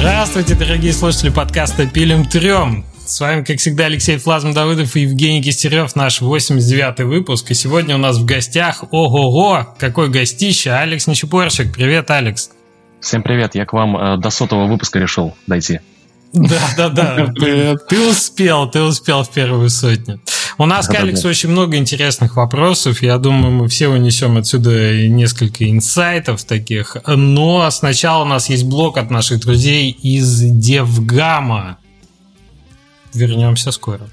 Здравствуйте, дорогие слушатели подкаста «Пилим, трём». С вами, как всегда, Алексей Flazm Давыдов и Евгений Кистерев, наш 89-й выпуск. И сегодня у нас в гостях, ого-го, какой гостище, Алекс Нечепорщик. Привет, Алекс. Всем привет, я к вам э, до сотого выпуска решил дойти. Да, да, да. Ты успел, ты успел в первую сотню. У нас к Алексу очень много интересных вопросов. Я думаю, мы все унесем отсюда несколько инсайтов таких. Но сначала у нас есть блок от наших друзей из DevGAMM. Вернемся скоро.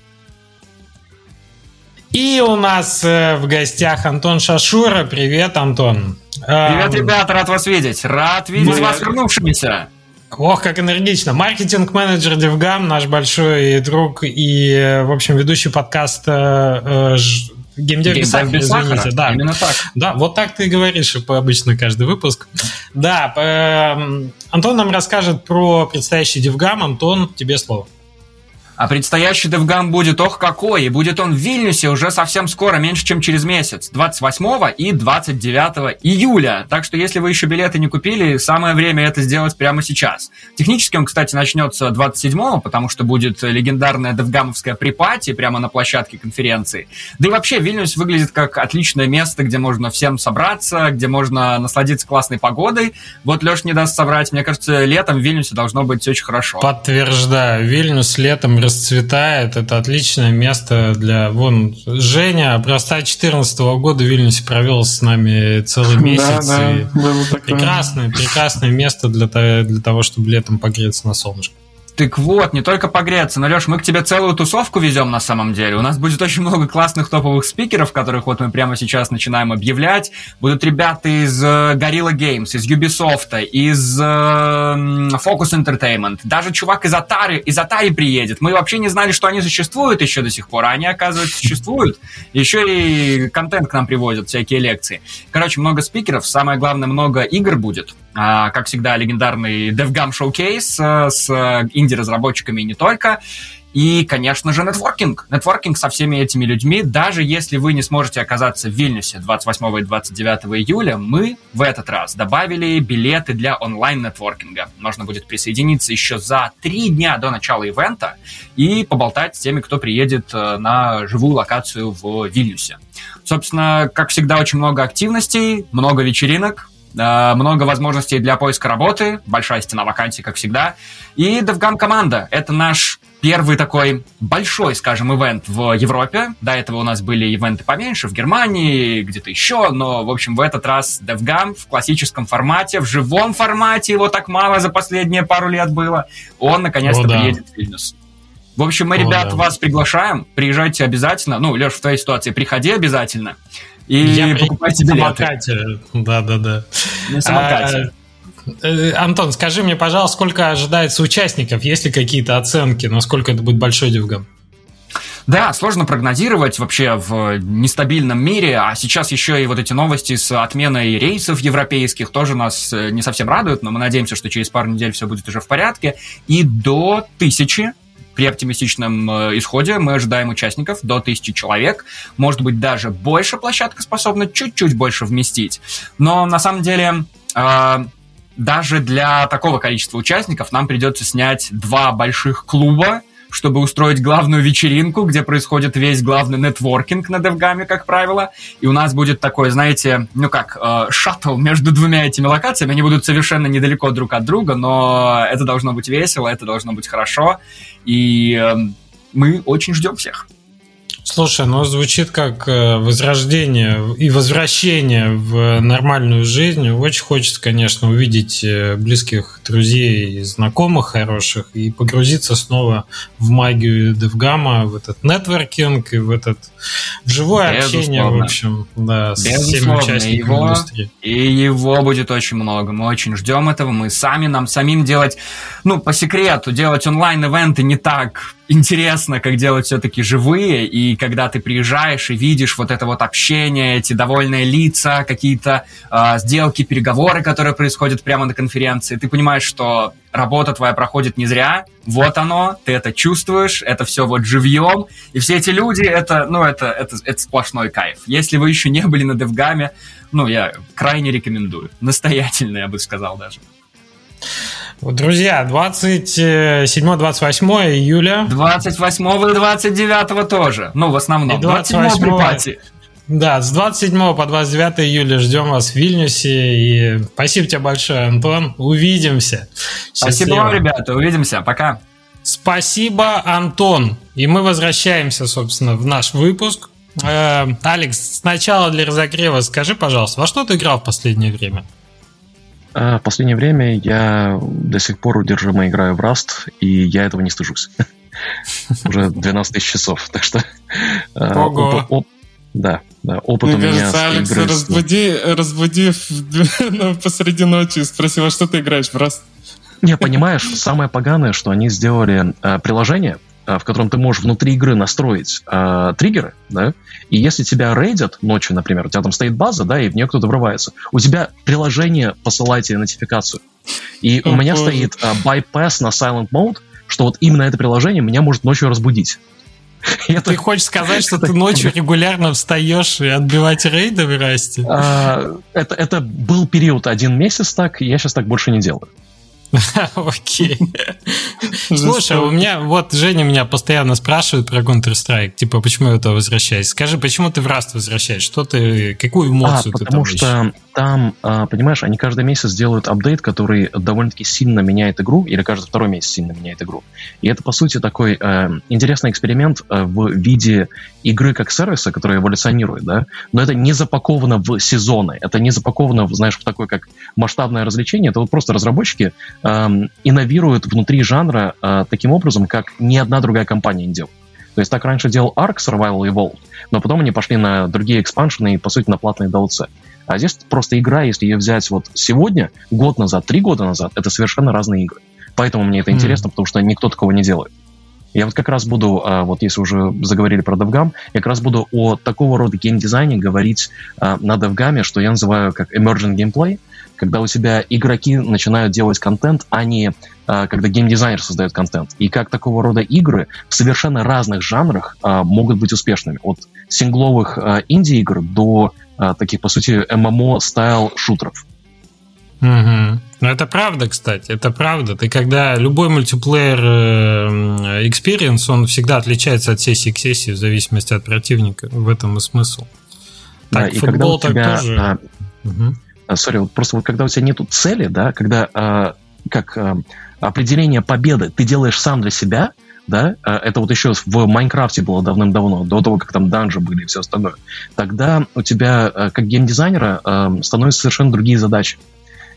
И у нас э, в гостях Антон Шашура. Привет, Антон. Привет, ребята, рад вас видеть. Рад видеть Привет. вас вернувшимися. Ох, как энергично. Маркетинг-менеджер Девгам, наш большой друг и, в общем, ведущий подкаста э, Геймдев без сахара, извините. Да. Именно так. Да, вот так ты и говоришь обычно каждый выпуск. Да, э, Антон нам расскажет про предстоящий Девгам. Антон, тебе слово. А предстоящий DevGam будет ох какой, и будет он в Вильнюсе уже совсем скоро, меньше чем через месяц, 28 и 29 июля. Так что если вы еще билеты не купили, самое время это сделать прямо сейчас. Технически он, кстати, начнется 27 потому что будет легендарная DevGamовская припати прямо на площадке конференции. Да и вообще Вильнюс выглядит как отличное место, где можно всем собраться, где можно насладиться классной погодой. Вот Леш не даст собрать. Мне кажется, летом в Вильнюсе должно быть очень хорошо. Подтверждаю. Вильнюс летом расцветает. Это отличное место для... Вон, Женя образца 2014 года в Вильнюсе провел с нами целый месяц. Да, да, прекрасное, прекрасное место для, для того, чтобы летом погреться на солнышке. Так вот, не только погреться, но, Леш, мы к тебе целую тусовку везем на самом деле. У нас будет очень много классных топовых спикеров, которых вот мы прямо сейчас начинаем объявлять. Будут ребята из uh, Gorilla Games, из Ubisoft, из uh, Focus Entertainment. Даже чувак из Atari, из Atari приедет. Мы вообще не знали, что они существуют еще до сих пор, а они, оказывается, существуют. Еще и контент к нам приводят, всякие лекции. Короче, много спикеров, самое главное, много игр будет. А, как всегда, легендарный DevGam Showcase э, с э, инди-разработчиками и не только. И, конечно же, нетворкинг. Нетворкинг со всеми этими людьми. Даже если вы не сможете оказаться в Вильнюсе 28 и 29 июля, мы в этот раз добавили билеты для онлайн-нетворкинга. Можно будет присоединиться еще за три дня до начала ивента и поболтать с теми, кто приедет э, на живую локацию в Вильнюсе. Собственно, как всегда, очень много активностей, много вечеринок, много возможностей для поиска работы, большая стена вакансий, как всегда. И DevGam команда — это наш первый такой большой, скажем, ивент в Европе. До этого у нас были ивенты поменьше в Германии, где-то еще, но, в общем, в этот раз DevGam в классическом формате, в живом формате, его так мало за последние пару лет было. Он, наконец-то, О, да. приедет в Вильнюс. В общем, мы, О, ребят, да. вас приглашаем. Приезжайте обязательно. Ну, Леш, в твоей ситуации приходи обязательно. И Я покупайте билеты. самокате. Да, да, да. На самокате. А, э, Антон, скажи мне, пожалуйста, сколько ожидается участников? Есть ли какие-то оценки, насколько это будет большой дивгам? Да, сложно прогнозировать вообще в нестабильном мире, а сейчас еще и вот эти новости с отменой рейсов европейских тоже нас э, не совсем радуют, но мы надеемся, что через пару недель все будет уже в порядке. И до тысячи при оптимистичном э, исходе мы ожидаем участников до 1000 человек. Может быть, даже больше площадка способна чуть-чуть больше вместить. Но на самом деле э, даже для такого количества участников нам придется снять два больших клуба, чтобы устроить главную вечеринку, где происходит весь главный нетворкинг на DevGam, как правило. И у нас будет такой, знаете, ну как, э, шаттл между двумя этими локациями. Они будут совершенно недалеко друг от друга, но это должно быть весело, это должно быть хорошо. И э, мы очень ждем всех. Слушай, ну звучит как э, возрождение и возвращение в нормальную жизнь. Очень хочется, конечно, увидеть э, близких друзей и знакомых хороших и погрузиться снова в магию Девгама, в этот нетворкинг и в этот в живое Безусловно. общение, в общем, да, с всеми участниками его, индустрии. И его будет очень много. Мы очень ждем этого. Мы сами, нам самим делать, ну, по секрету, делать онлайн-ивенты не так интересно, как делать все-таки живые, и когда ты приезжаешь и видишь вот это вот общение, эти довольные лица, какие-то э, сделки, переговоры, которые происходят прямо на конференции, ты понимаешь, что работа твоя проходит не зря, вот оно, ты это чувствуешь, это все вот живьем, и все эти люди, это, ну, это, это, это сплошной кайф. Если вы еще не были на Девгаме, ну, я крайне рекомендую, настоятельно, я бы сказал даже. Друзья, 27-28 июля. 28 и 29 тоже. Ну, в основном. И 28 при пати. Да, с 27 по 29 июля ждем вас в Вильнюсе. И спасибо тебе большое, Антон. Увидимся. Счастливо. Спасибо вам, ребята. Увидимся. Пока. Спасибо, Антон. И мы возвращаемся, собственно, в наш выпуск. Э, Алекс, сначала для разогрева скажи, пожалуйста, во что ты играл в последнее время? А, в последнее время я до сих пор удержимо играю в Rust, и я этого не стыжусь. Уже 12 тысяч часов, так что... А, Ого! Да, да, опыт Мне у меня кажется, Алекс, игры... разбуди, разбуди ну, посреди ночи и спроси, во что ты играешь в Rust? Не, понимаешь, самое поганое, что они сделали э, приложение, в котором ты можешь внутри игры настроить э, триггеры, да, и если тебя рейдят ночью, например, у тебя там стоит база, да, и в нее кто-то врывается, у тебя приложение посылает тебе нотификацию. И у меня стоит э, bypass на silent mode, что вот именно это приложение меня может ночью разбудить. Это... Ты хочешь сказать, что ты ночью регулярно встаешь и отбивать рейды в Расте? А, это, это был период один месяц так, я сейчас так больше не делаю. Окей. Слушай, у меня, вот Женя меня постоянно спрашивает про Counter-Strike, типа, почему я туда возвращаюсь? Скажи, почему ты в Rust возвращаешь? Что ты, какую эмоцию а, ты потому что там, а, понимаешь, они каждый месяц делают апдейт, который довольно-таки сильно меняет игру, или каждый второй месяц сильно меняет игру. И это, по сути, такой э, интересный эксперимент э, в виде игры как сервиса, который эволюционирует, да, но это не запаковано в сезоны, это не запаковано, знаешь, в такое как масштабное развлечение, это вот просто разработчики э, инновируют внутри жанра э, таким образом, как ни одна другая компания не делает. То есть так раньше делал Ark Survival Evolved, но потом они пошли на другие экспаншены и, по сути, на платные DLC. А здесь просто игра, если ее взять вот сегодня, год назад, три года назад, это совершенно разные игры. Поэтому мне это mm. интересно, потому что никто такого не делает. Я вот как раз буду, а, вот если уже заговорили про DevGAMM, я как раз буду о такого рода геймдизайне говорить а, на DevGAMM, что я называю как emerging gameplay, когда у тебя игроки начинают делать контент, а не а, когда геймдизайнер создает контент. И как такого рода игры в совершенно разных жанрах могут быть успешными. От сингловых инди-игр до таких, по сути, MMO-style шутеров. Угу. Ну, это правда, кстати, это правда. Ты когда любой мультиплеер э, experience, он всегда отличается от сессии к сессии в зависимости от противника. В этом и смысл. Так, да, и футбол когда у тебя, так тоже. А, угу. Sorry, вот просто вот когда у тебя нету цели, да, когда а, как а, определение победы ты делаешь сам для себя, да, а, это вот еще в Майнкрафте было давным-давно, до того, как там данжи были и все остальное, тогда у тебя, а, как геймдизайнера, а, становятся совершенно другие задачи.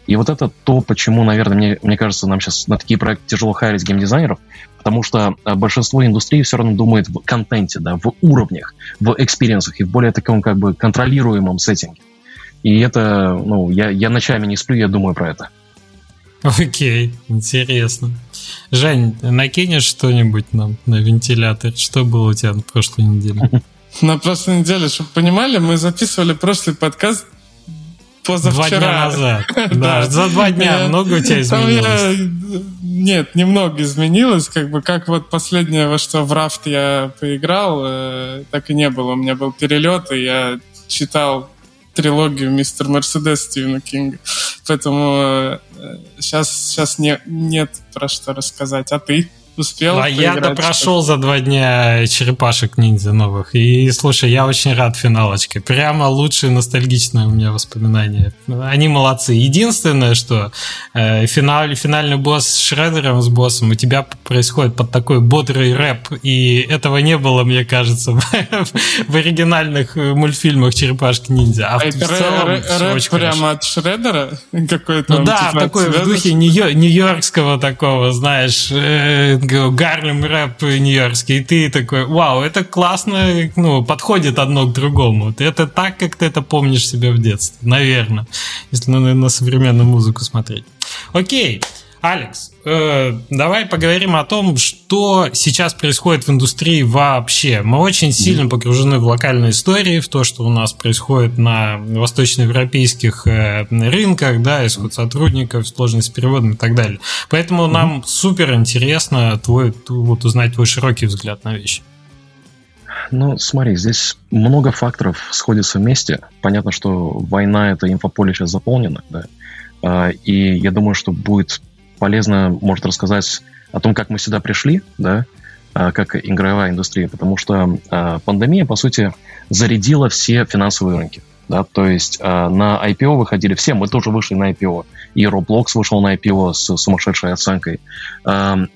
И вот это то, почему, наверное, мне, мне кажется, нам сейчас на такие проекты тяжело хайрить геймдизайнеров, потому что э, большинство индустрии все равно думает в контенте, да, в уровнях, в экспириенсах и в более таком как бы контролируемом сеттинге. И это, ну, я, я ночами не сплю, я думаю про это. Окей, интересно. Жень, накинешь что-нибудь нам на вентилятор? Что было у тебя на прошлой неделе? На прошлой неделе, чтобы понимали, мы записывали прошлый подкаст позавчера. Два дня назад. Да, за два дня много у тебя изменилось? Нет, немного изменилось. Как бы как вот последнее, во что в рафт я поиграл, э, так и не было. У меня был перелет, и я читал трилогию «Мистер Мерседес» Стивена Кинга. Поэтому сейчас, э, сейчас не, нет про что рассказать. А ты? Успел а я-то прошел за два дня черепашек ниндзя новых. И слушай, я очень рад финалочке. Прямо лучшие ностальгичные у меня воспоминания. Они молодцы. Единственное, что э, финал, финальный босс с Шредером, с боссом, у тебя происходит под такой бодрый рэп. И этого не было, мне кажется, в, оригинальных мультфильмах Черепашки ниндзя. А, в, целом рэп прямо от Шредера? Какой-то ну да, типа, такой в духе нью-йоркского такого, знаешь, э, Гарлем рэп нью-йоркский, и ты такой, вау, это классно, ну, подходит одно к другому. Это так, как ты это помнишь себе в детстве, наверное, если на, на современную музыку смотреть. Окей, Алекс, э, давай поговорим о том, что сейчас происходит в индустрии вообще. Мы очень сильно погружены в локальные истории, в то, что у нас происходит на восточноевропейских э, рынках, да, исход сотрудников, сложность с переводом и так далее. Поэтому mm-hmm. нам супер интересно твой, вот, узнать твой широкий взгляд на вещи. Ну, смотри, здесь много факторов сходятся вместе. Понятно, что война, это инфополе сейчас заполнено, да. А, и я думаю, что будет полезно может рассказать о том, как мы сюда пришли, да, а, как игровая индустрия, потому что а, пандемия, по сути, зарядила все финансовые рынки. Да, то есть э, на IPO выходили все, мы тоже вышли на IPO. И Roblox вышел на IPO с сумасшедшей оценкой.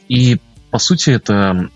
И, по сути, это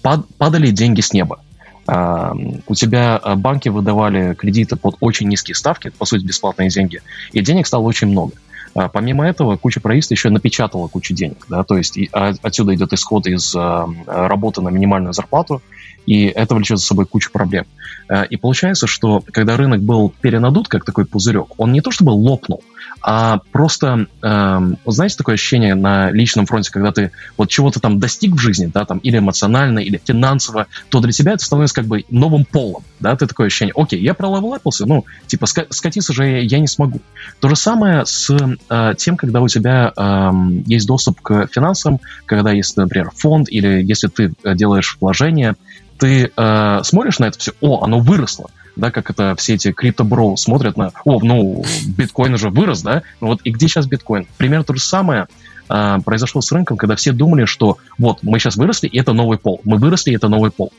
пад, падали деньги с неба. Э, у тебя банки выдавали кредиты под очень низкие ставки, по сути, бесплатные деньги, и денег стало очень много. А, помимо этого, куча правительств еще напечатала кучу денег. Да? То есть и, а, отсюда идет исход из а, работы на минимальную зарплату, и это влечет за собой кучу проблем. А, и получается, что когда рынок был перенадут, как такой пузырек, он не то чтобы лопнул, а просто, э, вот знаете, такое ощущение на личном фронте, когда ты вот чего-то там достиг в жизни, да, там, или эмоционально, или финансово, то для тебя это становится как бы новым полом, да, ты такое ощущение, окей, я пролевелапился, ну, типа, скатиться же я, я не смогу. То же самое с э, тем, когда у тебя э, есть доступ к финансам, когда есть, например, фонд, или если ты э, делаешь вложение, ты э, смотришь на это все, о, оно выросло, да, как это все эти криптобро смотрят на, о, ну, биткоин уже вырос, да, ну вот и где сейчас биткоин? Примерно то же самое э, произошло с рынком, когда все думали, что вот мы сейчас выросли, и это новый пол, мы выросли, и это новый пол.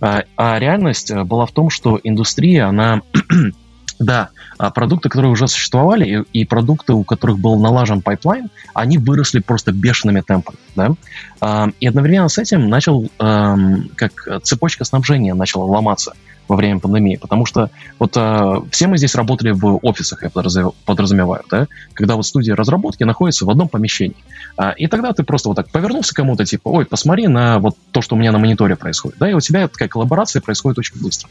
А, а реальность э, была в том, что индустрия, она да, а продукты, которые уже существовали, и, и продукты, у которых был налажен пайплайн, они выросли просто бешеными темпами. Да? А, и одновременно с этим начал, как цепочка снабжения начала ломаться во время пандемии, потому что вот э, все мы здесь работали в офисах, я подразумеваю, да, когда вот студия разработки находится в одном помещении. А, и тогда ты просто вот так повернулся кому-то, типа, ой, посмотри на вот то, что у меня на мониторе происходит, да, и у тебя такая коллаборация происходит очень быстро.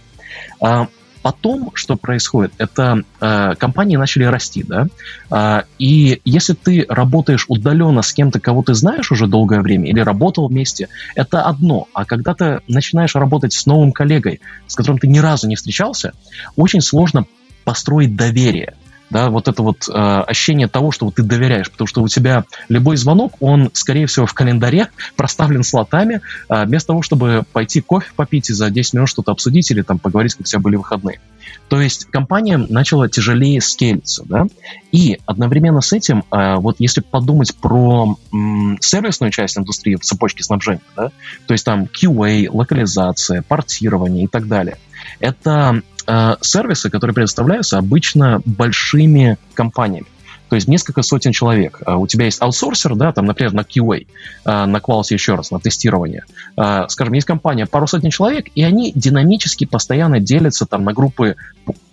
А, Потом, что происходит, это э, компании начали расти, да, э, и если ты работаешь удаленно с кем-то, кого ты знаешь уже долгое время, или работал вместе, это одно, а когда ты начинаешь работать с новым коллегой, с которым ты ни разу не встречался, очень сложно построить доверие да, вот это вот э, ощущение того, что вот ты доверяешь, потому что у тебя любой звонок, он, скорее всего, в календаре проставлен слотами, э, вместо того, чтобы пойти кофе попить и за 10 минут что-то обсудить или там поговорить, как у тебя были выходные. То есть компания начала тяжелее скелиться, да, и одновременно с этим, э, вот если подумать про м, сервисную часть индустрии в цепочке снабжения, да, то есть там QA, локализация, портирование и так далее, это э, сервисы, которые предоставляются обычно большими компаниями. То есть несколько сотен человек. А у тебя есть аутсорсер, да, там, например, на QA, э, на quality еще раз, на тестирование. Э, скажем, есть компания пару сотен человек, и они динамически постоянно делятся там на группы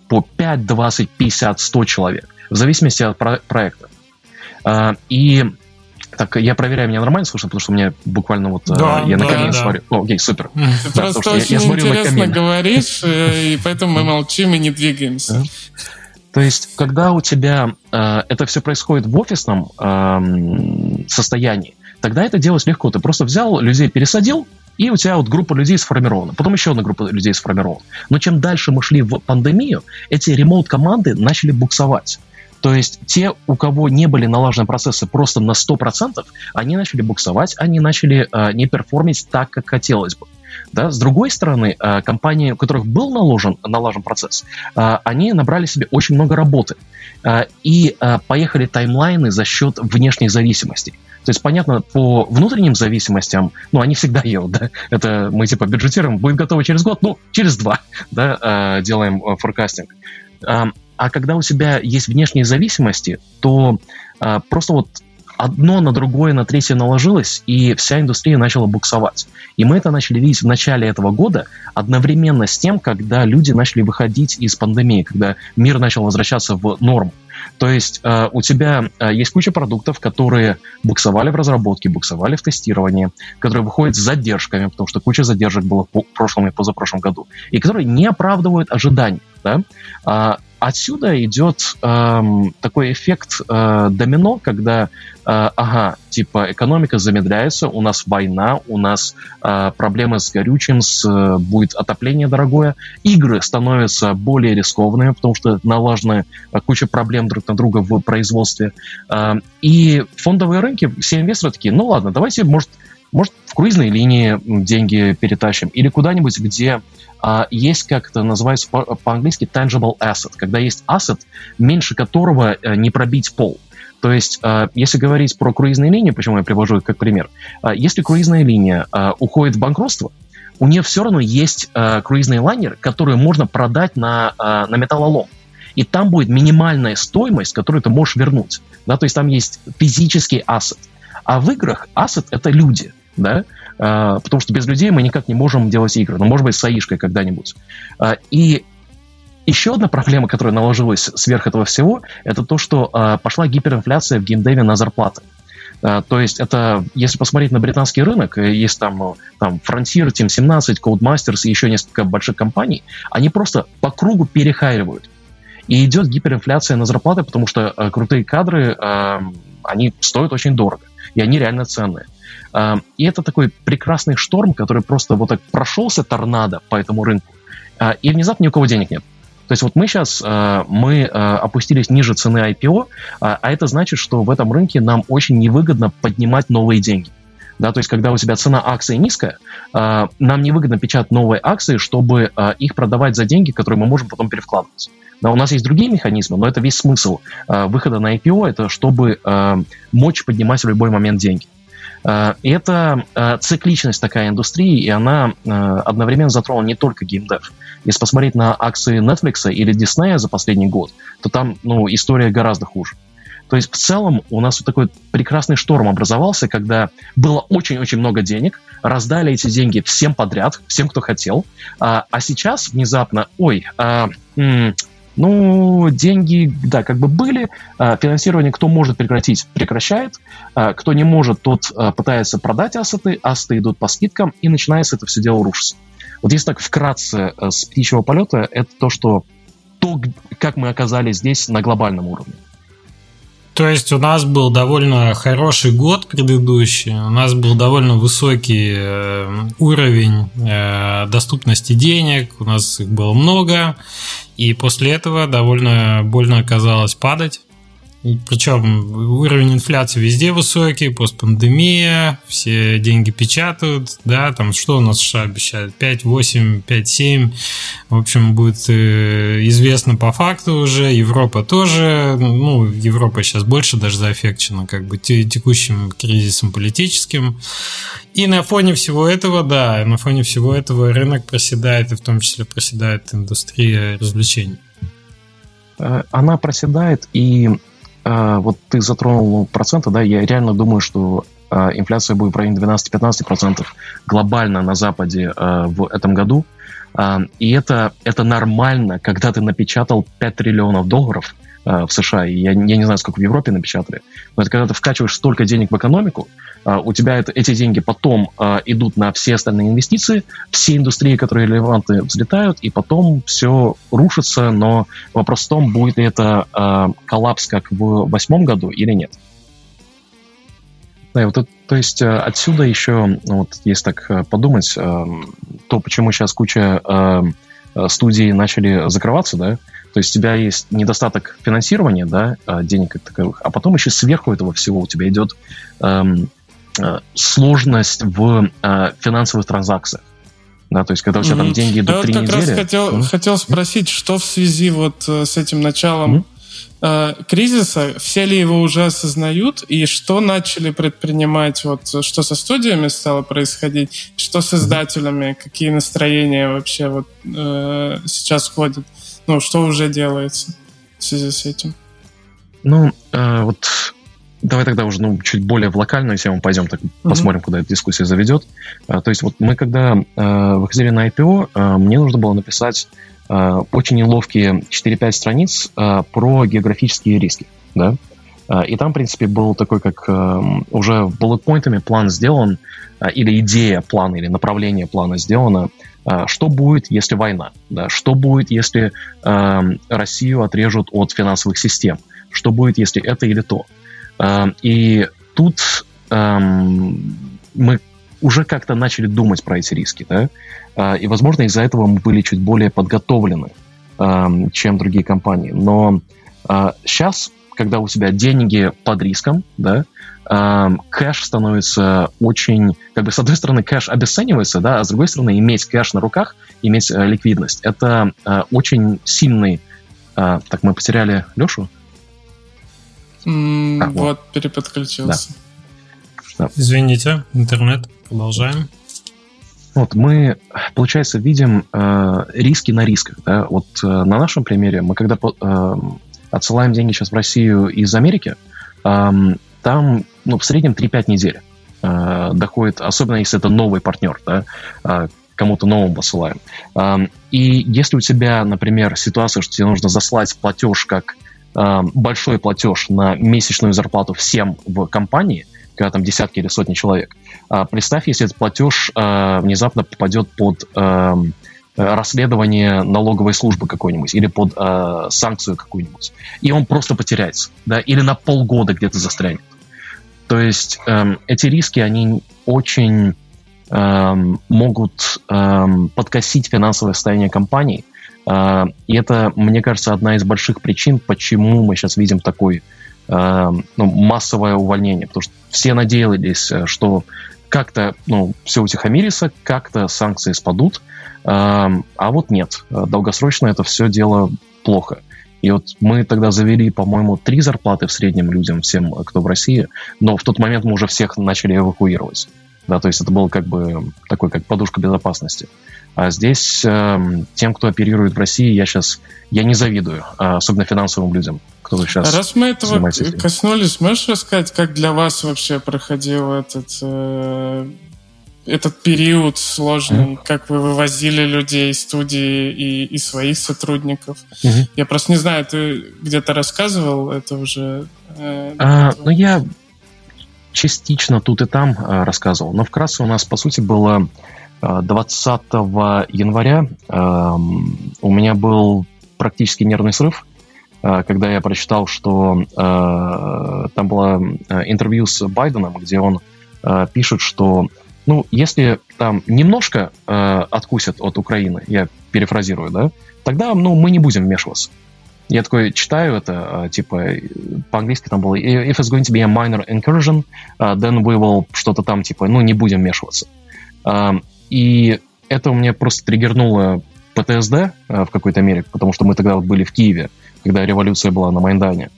по 5, 20, 50, 100 человек, в зависимости от про- проекта. Э, и так, я проверяю, меня нормально слышно, потому что мне буквально вот да, я да, на камин да. смотрю. О, окей, супер. Ты да, просто очень я, я интересно говоришь, э, и поэтому мы молчим и не двигаемся. То есть, когда у тебя э, это все происходит в офисном э, состоянии, тогда это делать легко. Ты просто взял, людей пересадил, и у тебя вот группа людей сформирована. Потом еще одна группа людей сформирована. Но чем дальше мы шли в пандемию, эти ремоут-команды начали буксовать. То есть те, у кого не были налажены процессы просто на 100%, они начали буксовать, они начали э, не перформить так, как хотелось бы. Да? С другой стороны, э, компании, у которых был наложен, налажен процесс, э, они набрали себе очень много работы. Э, и э, поехали таймлайны за счет внешних зависимостей. То есть, понятно, по внутренним зависимостям, ну, они всегда едут, да, это мы типа бюджетируем, будет готово через год, ну, через два, да, э, делаем э, форкастинг. А когда у тебя есть внешние зависимости, то а, просто вот одно на другое, на третье наложилось, и вся индустрия начала буксовать. И мы это начали видеть в начале этого года, одновременно с тем, когда люди начали выходить из пандемии, когда мир начал возвращаться в норму. То есть э, у тебя э, есть куча продуктов, которые буксовали в разработке, буксовали в тестировании, которые выходят с задержками, потому что куча задержек было в прошлом и позапрошлом году, и которые не оправдывают ожиданий. Да? А, отсюда идет эм, такой эффект э, домино, когда, э, ага, типа экономика замедляется, у нас война, у нас э, проблемы с горючим, с, э, будет отопление дорогое, игры становятся более рискованными, потому что налажены э, куча проблем друг на друга в производстве. Э, и фондовые рынки, все инвесторы такие, ну ладно, давайте, может, может, в круизной линии деньги перетащим или куда-нибудь, где а, есть, как это называется по- по-английски, tangible asset, когда есть asset, меньше которого а, не пробить пол. То есть, э, если говорить про круизные линии, почему я привожу их как пример, э, если круизная линия э, уходит в банкротство, у нее все равно есть э, круизный лайнер, который можно продать на, э, на металлолом. И там будет минимальная стоимость, которую ты можешь вернуть. Да? То есть там есть физический ассет. А в играх ассет — это люди. Да? Э, потому что без людей мы никак не можем делать игры. Ну, может быть, с АИшкой когда-нибудь. Э, и еще одна проблема, которая наложилась сверх этого всего, это то, что э, пошла гиперинфляция в геймдеве на зарплаты. То есть это, если посмотреть на британский рынок, э, есть там, там Frontier, Team 17, Codemasters и еще несколько больших компаний, они просто по кругу перехайривают. И идет гиперинфляция на зарплаты, потому что э, крутые кадры, э, они стоят очень дорого, и они реально ценные. И это такой прекрасный шторм, который просто вот так прошелся торнадо по этому рынку, э, и внезапно ни у кого денег нет. То есть вот мы сейчас э, мы э, опустились ниже цены IPO, а, а это значит, что в этом рынке нам очень невыгодно поднимать новые деньги. Да, то есть, когда у тебя цена акции низкая, э, нам невыгодно печатать новые акции, чтобы э, их продавать за деньги, которые мы можем потом перевкладывать. Да, у нас есть другие механизмы, но это весь смысл э, выхода на IPO, это чтобы э, мочь поднимать в любой момент деньги. Э, это э, цикличность такая индустрии, и она э, одновременно затронула не только геймдев. Если посмотреть на акции Netflix или Disney за последний год, то там ну, история гораздо хуже. То есть в целом у нас вот такой прекрасный шторм образовался, когда было очень-очень много денег, раздали эти деньги всем подряд, всем, кто хотел, а, а сейчас внезапно, ой, а, м- ну, деньги, да, как бы были, а, финансирование кто может прекратить, прекращает, а, кто не может, тот а, пытается продать ассеты, ассеты идут по скидкам, и начинается это все дело рушиться. Вот если так вкратце э, с птичьего полета, это то, что то, как мы оказались здесь на глобальном уровне. То есть у нас был довольно хороший год предыдущий, у нас был довольно высокий э, уровень э, доступности денег, у нас их было много, и после этого довольно больно оказалось падать. Причем уровень инфляции везде высокий, постпандемия, все деньги печатают, да, там что у нас США обещают? 5, 8, 5, 7. В общем, будет э, известно по факту уже. Европа тоже, ну, Европа сейчас больше даже заэффекчена как бы текущим кризисом политическим. И на фоне всего этого, да, на фоне всего этого рынок проседает, и в том числе проседает индустрия развлечений. Э, она проседает, и вот ты затронул проценты, да, я реально думаю, что а, инфляция будет в районе 12-15% глобально на Западе а, в этом году. И это, это нормально, когда ты напечатал 5 триллионов долларов в США, и я, я не знаю, сколько в Европе напечатали, но это когда ты вкачиваешь столько денег в экономику, а, у тебя это, эти деньги потом а, идут на все остальные инвестиции, все индустрии, которые релевантны, взлетают, и потом все рушится, но вопрос в том, будет ли это а, коллапс, как в восьмом году, или нет. Да, вот это, то есть отсюда еще, ну, вот если так подумать, то почему сейчас куча студий начали закрываться, да, то есть у тебя есть недостаток финансирования, да, денег как таковых, а потом еще сверху этого всего у тебя идет эм, Э, сложность в э, финансовых транзакциях. Да, то есть, когда у тебя mm-hmm. там деньги идут три вот недели. Я как раз хотел, mm-hmm. хотел спросить, что в связи вот э, с этим началом mm-hmm. э, кризиса, все ли его уже осознают, и что начали предпринимать, вот что со студиями стало происходить, что с издателями, mm-hmm. какие настроения вообще вот э, сейчас ходят, ну, что уже делается в связи с этим? Ну, э, вот Давай тогда уже ну, чуть более в локальную тему пойдем, так mm-hmm. посмотрим, куда эта дискуссия заведет. А, то есть вот мы когда э, выходили на IPO, э, мне нужно было написать э, очень неловкие 4-5 страниц э, про географические риски. Да? Э, и там, в принципе, был такой, как э, уже bullet план сделан, э, или идея плана, или направление плана сделано, что будет, если война, да? что будет, если э, Россию отрежут от финансовых систем, что будет, если это или то. Эм, и тут эм, мы уже как-то начали думать про эти риски, да, э, и, возможно, из-за этого мы были чуть более подготовлены, эм, чем другие компании. Но сейчас, э, когда у тебя деньги под риском, да, кэш становится очень, как бы, с одной стороны, кэш обесценивается, да, а с другой стороны, иметь кэш на руках, иметь э, ликвидность, это очень сильный... Так, мы потеряли Лешу? М, а, вот. вот, переподключился. Да. Извините, интернет. Продолжаем. Вот мы, получается, видим э, риски на рисках. Да? Вот э, на нашем примере мы когда э, отсылаем деньги сейчас в Россию из Америки, там ну, в среднем 3-5 недель э, доходит, особенно если это новый партнер, да, э, кому-то новому посылаем. И если у тебя, например, ситуация, что тебе нужно заслать платеж как большой платеж на месячную зарплату всем в компании – когда там десятки или сотни человек. А, представь, если этот платеж а, внезапно попадет под а, расследование налоговой службы какой-нибудь или под а, санкцию какую-нибудь, и он просто потеряется, да, или на полгода где-то застрянет. То есть эм, эти риски, они очень эм, могут эм, подкосить финансовое состояние компании, э, и это, мне кажется, одна из больших причин, почему мы сейчас видим такой э, ну, массовое увольнение, потому что все надеялись, э, что как-то ну, все утихомирится, как-то санкции спадут, э, а вот нет. Долгосрочно это все дело плохо. И вот мы тогда завели, по-моему, три зарплаты в среднем людям, всем, кто в России, но в тот момент мы уже всех начали эвакуировать. Да, то есть это был как бы такой, как подушка безопасности. А здесь э, тем, кто оперирует в России, я сейчас я не завидую, а особенно финансовым людям, кто сейчас. Раз мы этого коснулись, можешь рассказать, как для вас вообще проходил этот э, этот период сложный, mm-hmm. как вы вывозили людей из студии и, и своих сотрудников? Mm-hmm. Я просто не знаю, ты где-то рассказывал это уже? Э, а, ну я частично тут и там э, рассказывал, но вкратце у нас по сути было 20 э, января эм, у меня был практически нервный срыв, э, когда я прочитал, что э, там было интервью с Байденом, где он пишет, что ну, если там немножко откусят от Украины, я перефразирую, да, тогда ну, мы не будем вмешиваться. Я такой читаю это, типа, по-английски там было, if it's going to be a minor incursion, then we will что-то там, типа, ну, не будем вмешиваться. И это у меня просто триггернуло ПТСД э, в какой-то мере, потому что мы тогда вот были в Киеве, когда революция была на Майдане.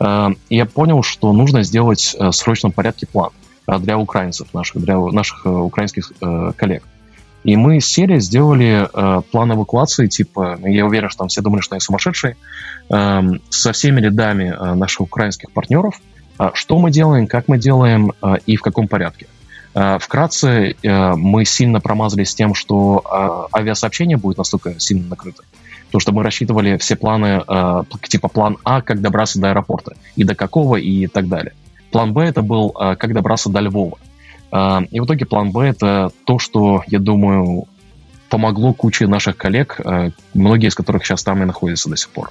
Э, я понял, что нужно сделать э, в срочном порядке план для украинцев, наших, для наших украинских коллег. И мы сели, сделали план эвакуации, типа, я уверен, что там все думали, что я сумасшедший, со всеми рядами наших украинских партнеров, что мы делаем, как мы делаем и в каком порядке. Э, вкратце, э, мы сильно промазали с тем, что э, авиасообщение будет настолько сильно накрыто. Потому что мы рассчитывали все планы, типа план А, как добраться до аэропорта, и до какого, и так далее. План Б это был, как добраться до Львова. И в итоге план Б это то, что, я думаю, помогло куче наших коллег, многие из которых сейчас там и находятся до сих пор.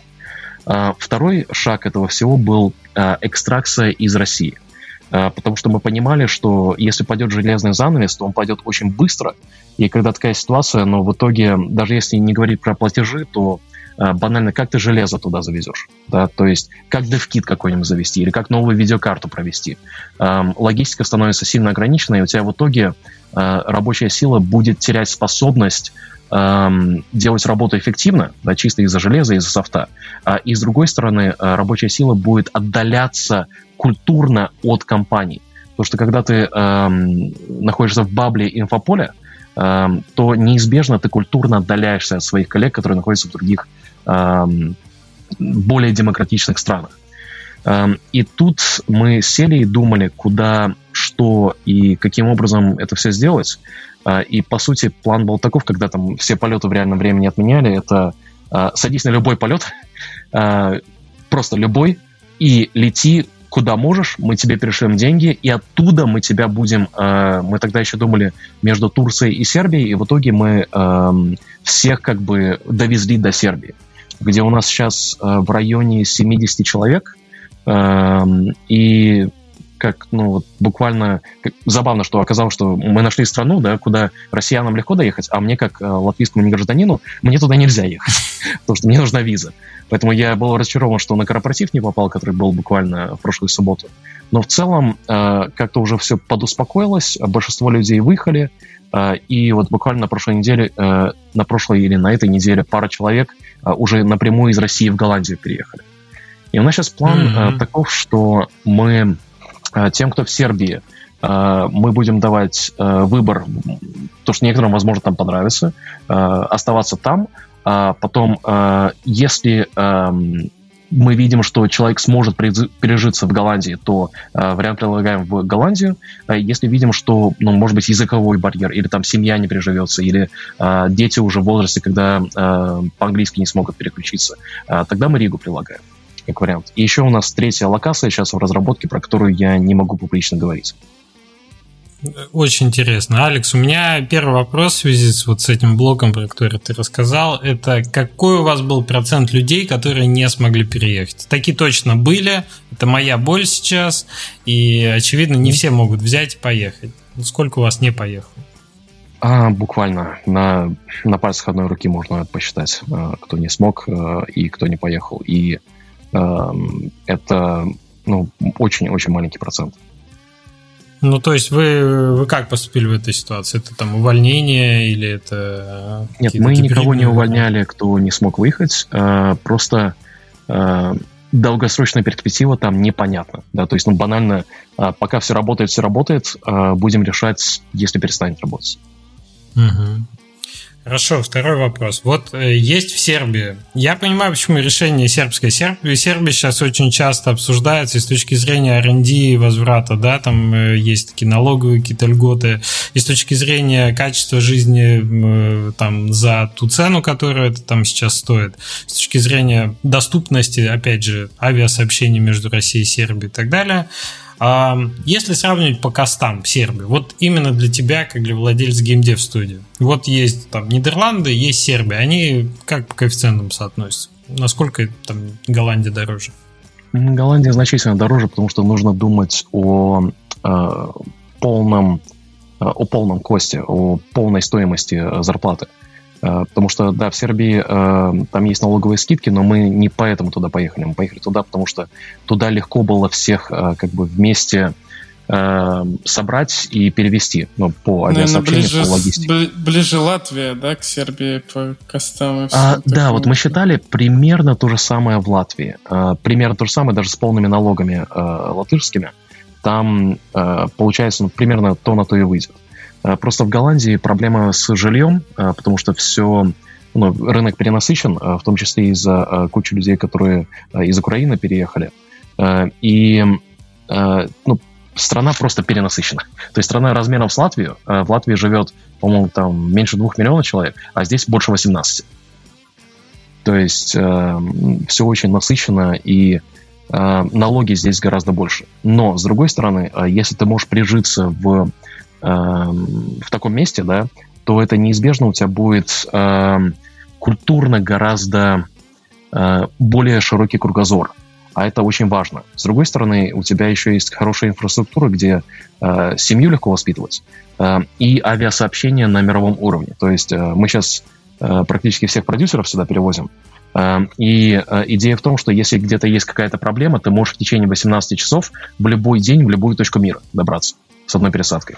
Второй шаг этого всего был экстракция из России – потому что мы понимали, что если пойдет железный занавес, то он пойдет очень быстро, и когда такая ситуация, но в итоге, даже если не говорить про платежи, то а, банально, как ты железо туда завезешь, да, то есть как DevKit какой-нибудь завести или как новую видеокарту провести. Логистика становится сильно ограниченной, и у тебя в итоге а, рабочая сила будет терять способность делать работу эффективно, да, чисто из-за железа, из-за софта. А, и с другой стороны, рабочая сила будет отдаляться культурно от компаний. Потому что когда ты эм, находишься в бабле инфополя, эм, то неизбежно ты культурно отдаляешься от своих коллег, которые находятся в других эм, более демократичных странах. Эм, и тут мы сели и думали, куда, что и каким образом это все сделать. Э, и, по сути, план был таков, когда там все полеты в реальном времени отменяли, это э, садись на любой полет, э, просто любой, и лети куда можешь, мы тебе перешлем деньги, и оттуда мы тебя будем... Мы тогда еще думали между Турцией и Сербией, и в итоге мы всех как бы довезли до Сербии, где у нас сейчас в районе 70 человек, и как, ну, вот буквально как, забавно, что оказалось, что мы нашли страну, да, куда россиянам легко доехать, а мне, как э, латвийскому негражданину, мне туда нельзя ехать, потому что мне нужна виза. Поэтому я был разочарован, что на корпоратив не попал, который был буквально в прошлую субботу. Но в целом э, как-то уже все подуспокоилось, большинство людей выехали, э, и вот буквально на прошлой неделе, э, на прошлой или на этой неделе пара человек э, уже напрямую из России в Голландию переехали. И у нас сейчас план mm-hmm. таков, что мы тем, кто в Сербии, мы будем давать выбор, то, что некоторым, возможно, там понравится, оставаться там, а потом, если эм, мы видим, что человек сможет пережиться в Голландии, то э, вариант предлагаем в Голландию. А если видим, что, ну, может быть, языковой барьер, или там семья не приживется, или э, дети уже в возрасте, когда э, по-английски не смогут переключиться, э, тогда мы Ригу предлагаем как вариант. И еще у нас третья локация сейчас в разработке, про которую я не могу публично говорить. Очень интересно. Алекс, у меня первый вопрос в связи с вот с этим блоком, про который ты рассказал, это какой у вас был процент людей, которые не смогли переехать? Такие точно были, это моя боль сейчас, и, очевидно, не все могут взять и поехать. Сколько у вас не поехало? А, буквально на, на пальцах одной руки можно посчитать, э, кто не смог э, и кто не поехал. И это ну, очень-очень маленький процент. Ну, то есть вы, вы как поступили в этой ситуации? Это там увольнение или это... Нет, мы никого не увольняли, кто не смог выехать. Э, просто э, долгосрочная перспектива там непонятна. Да? То есть, ну, банально, э, пока все работает, все работает, будем решать, если перестанет работать. Угу. Хорошо, второй вопрос. Вот э, есть в Сербии. Я понимаю, почему решение сербское. Сербия, Сербия сейчас очень часто обсуждается и с точки зрения R&D и возврата, да, там э, есть такие налоговые какие-то льготы, и с точки зрения качества жизни э, там за ту цену, которую это там сейчас стоит, с точки зрения доступности, опять же, авиасообщений между Россией и Сербией и так далее – если сравнивать по костам в Сербии, вот именно для тебя, как для владельца геймдев студии, вот есть там Нидерланды, есть Сербия, они как по коэффициентам соотносятся? Насколько там Голландия дороже? Голландия значительно дороже, потому что нужно думать о э, полном э, о полном косте, о полной стоимости зарплаты. Э, потому что, да, в Сербии э, там есть налоговые скидки, но мы не поэтому туда поехали. Мы поехали туда, потому что туда легко было всех э, как бы вместе э, собрать и перевести ну, по авиасообщению, ближе, по логистике. Ближе Латвия, да, к Сербии по костам? А, да, вот мы считали примерно то же самое в Латвии. Э, примерно то же самое даже с полными налогами э, латышскими. Там э, получается ну, примерно то на то и выйдет. Э, просто в Голландии проблема с жильем, э, потому что все ну, рынок перенасыщен, э, в том числе из-за кучи людей, которые из Украины переехали. И ну, страна просто перенасыщена. То есть страна размером с Латвию. В Латвии живет, по-моему, там меньше двух миллионов человек, а здесь больше 18. То есть все очень насыщенно, и налоги здесь гораздо больше. Но, с другой стороны, если ты можешь прижиться в в таком месте, да, то это неизбежно у тебя будет э, культурно гораздо э, более широкий кругозор. А это очень важно. С другой стороны, у тебя еще есть хорошая инфраструктура, где э, семью легко воспитывать, э, и авиасообщение на мировом уровне. То есть э, мы сейчас э, практически всех продюсеров сюда перевозим. Э, и э, идея в том, что если где-то есть какая-то проблема, ты можешь в течение 18 часов в любой день в любую точку мира добраться с одной пересадкой.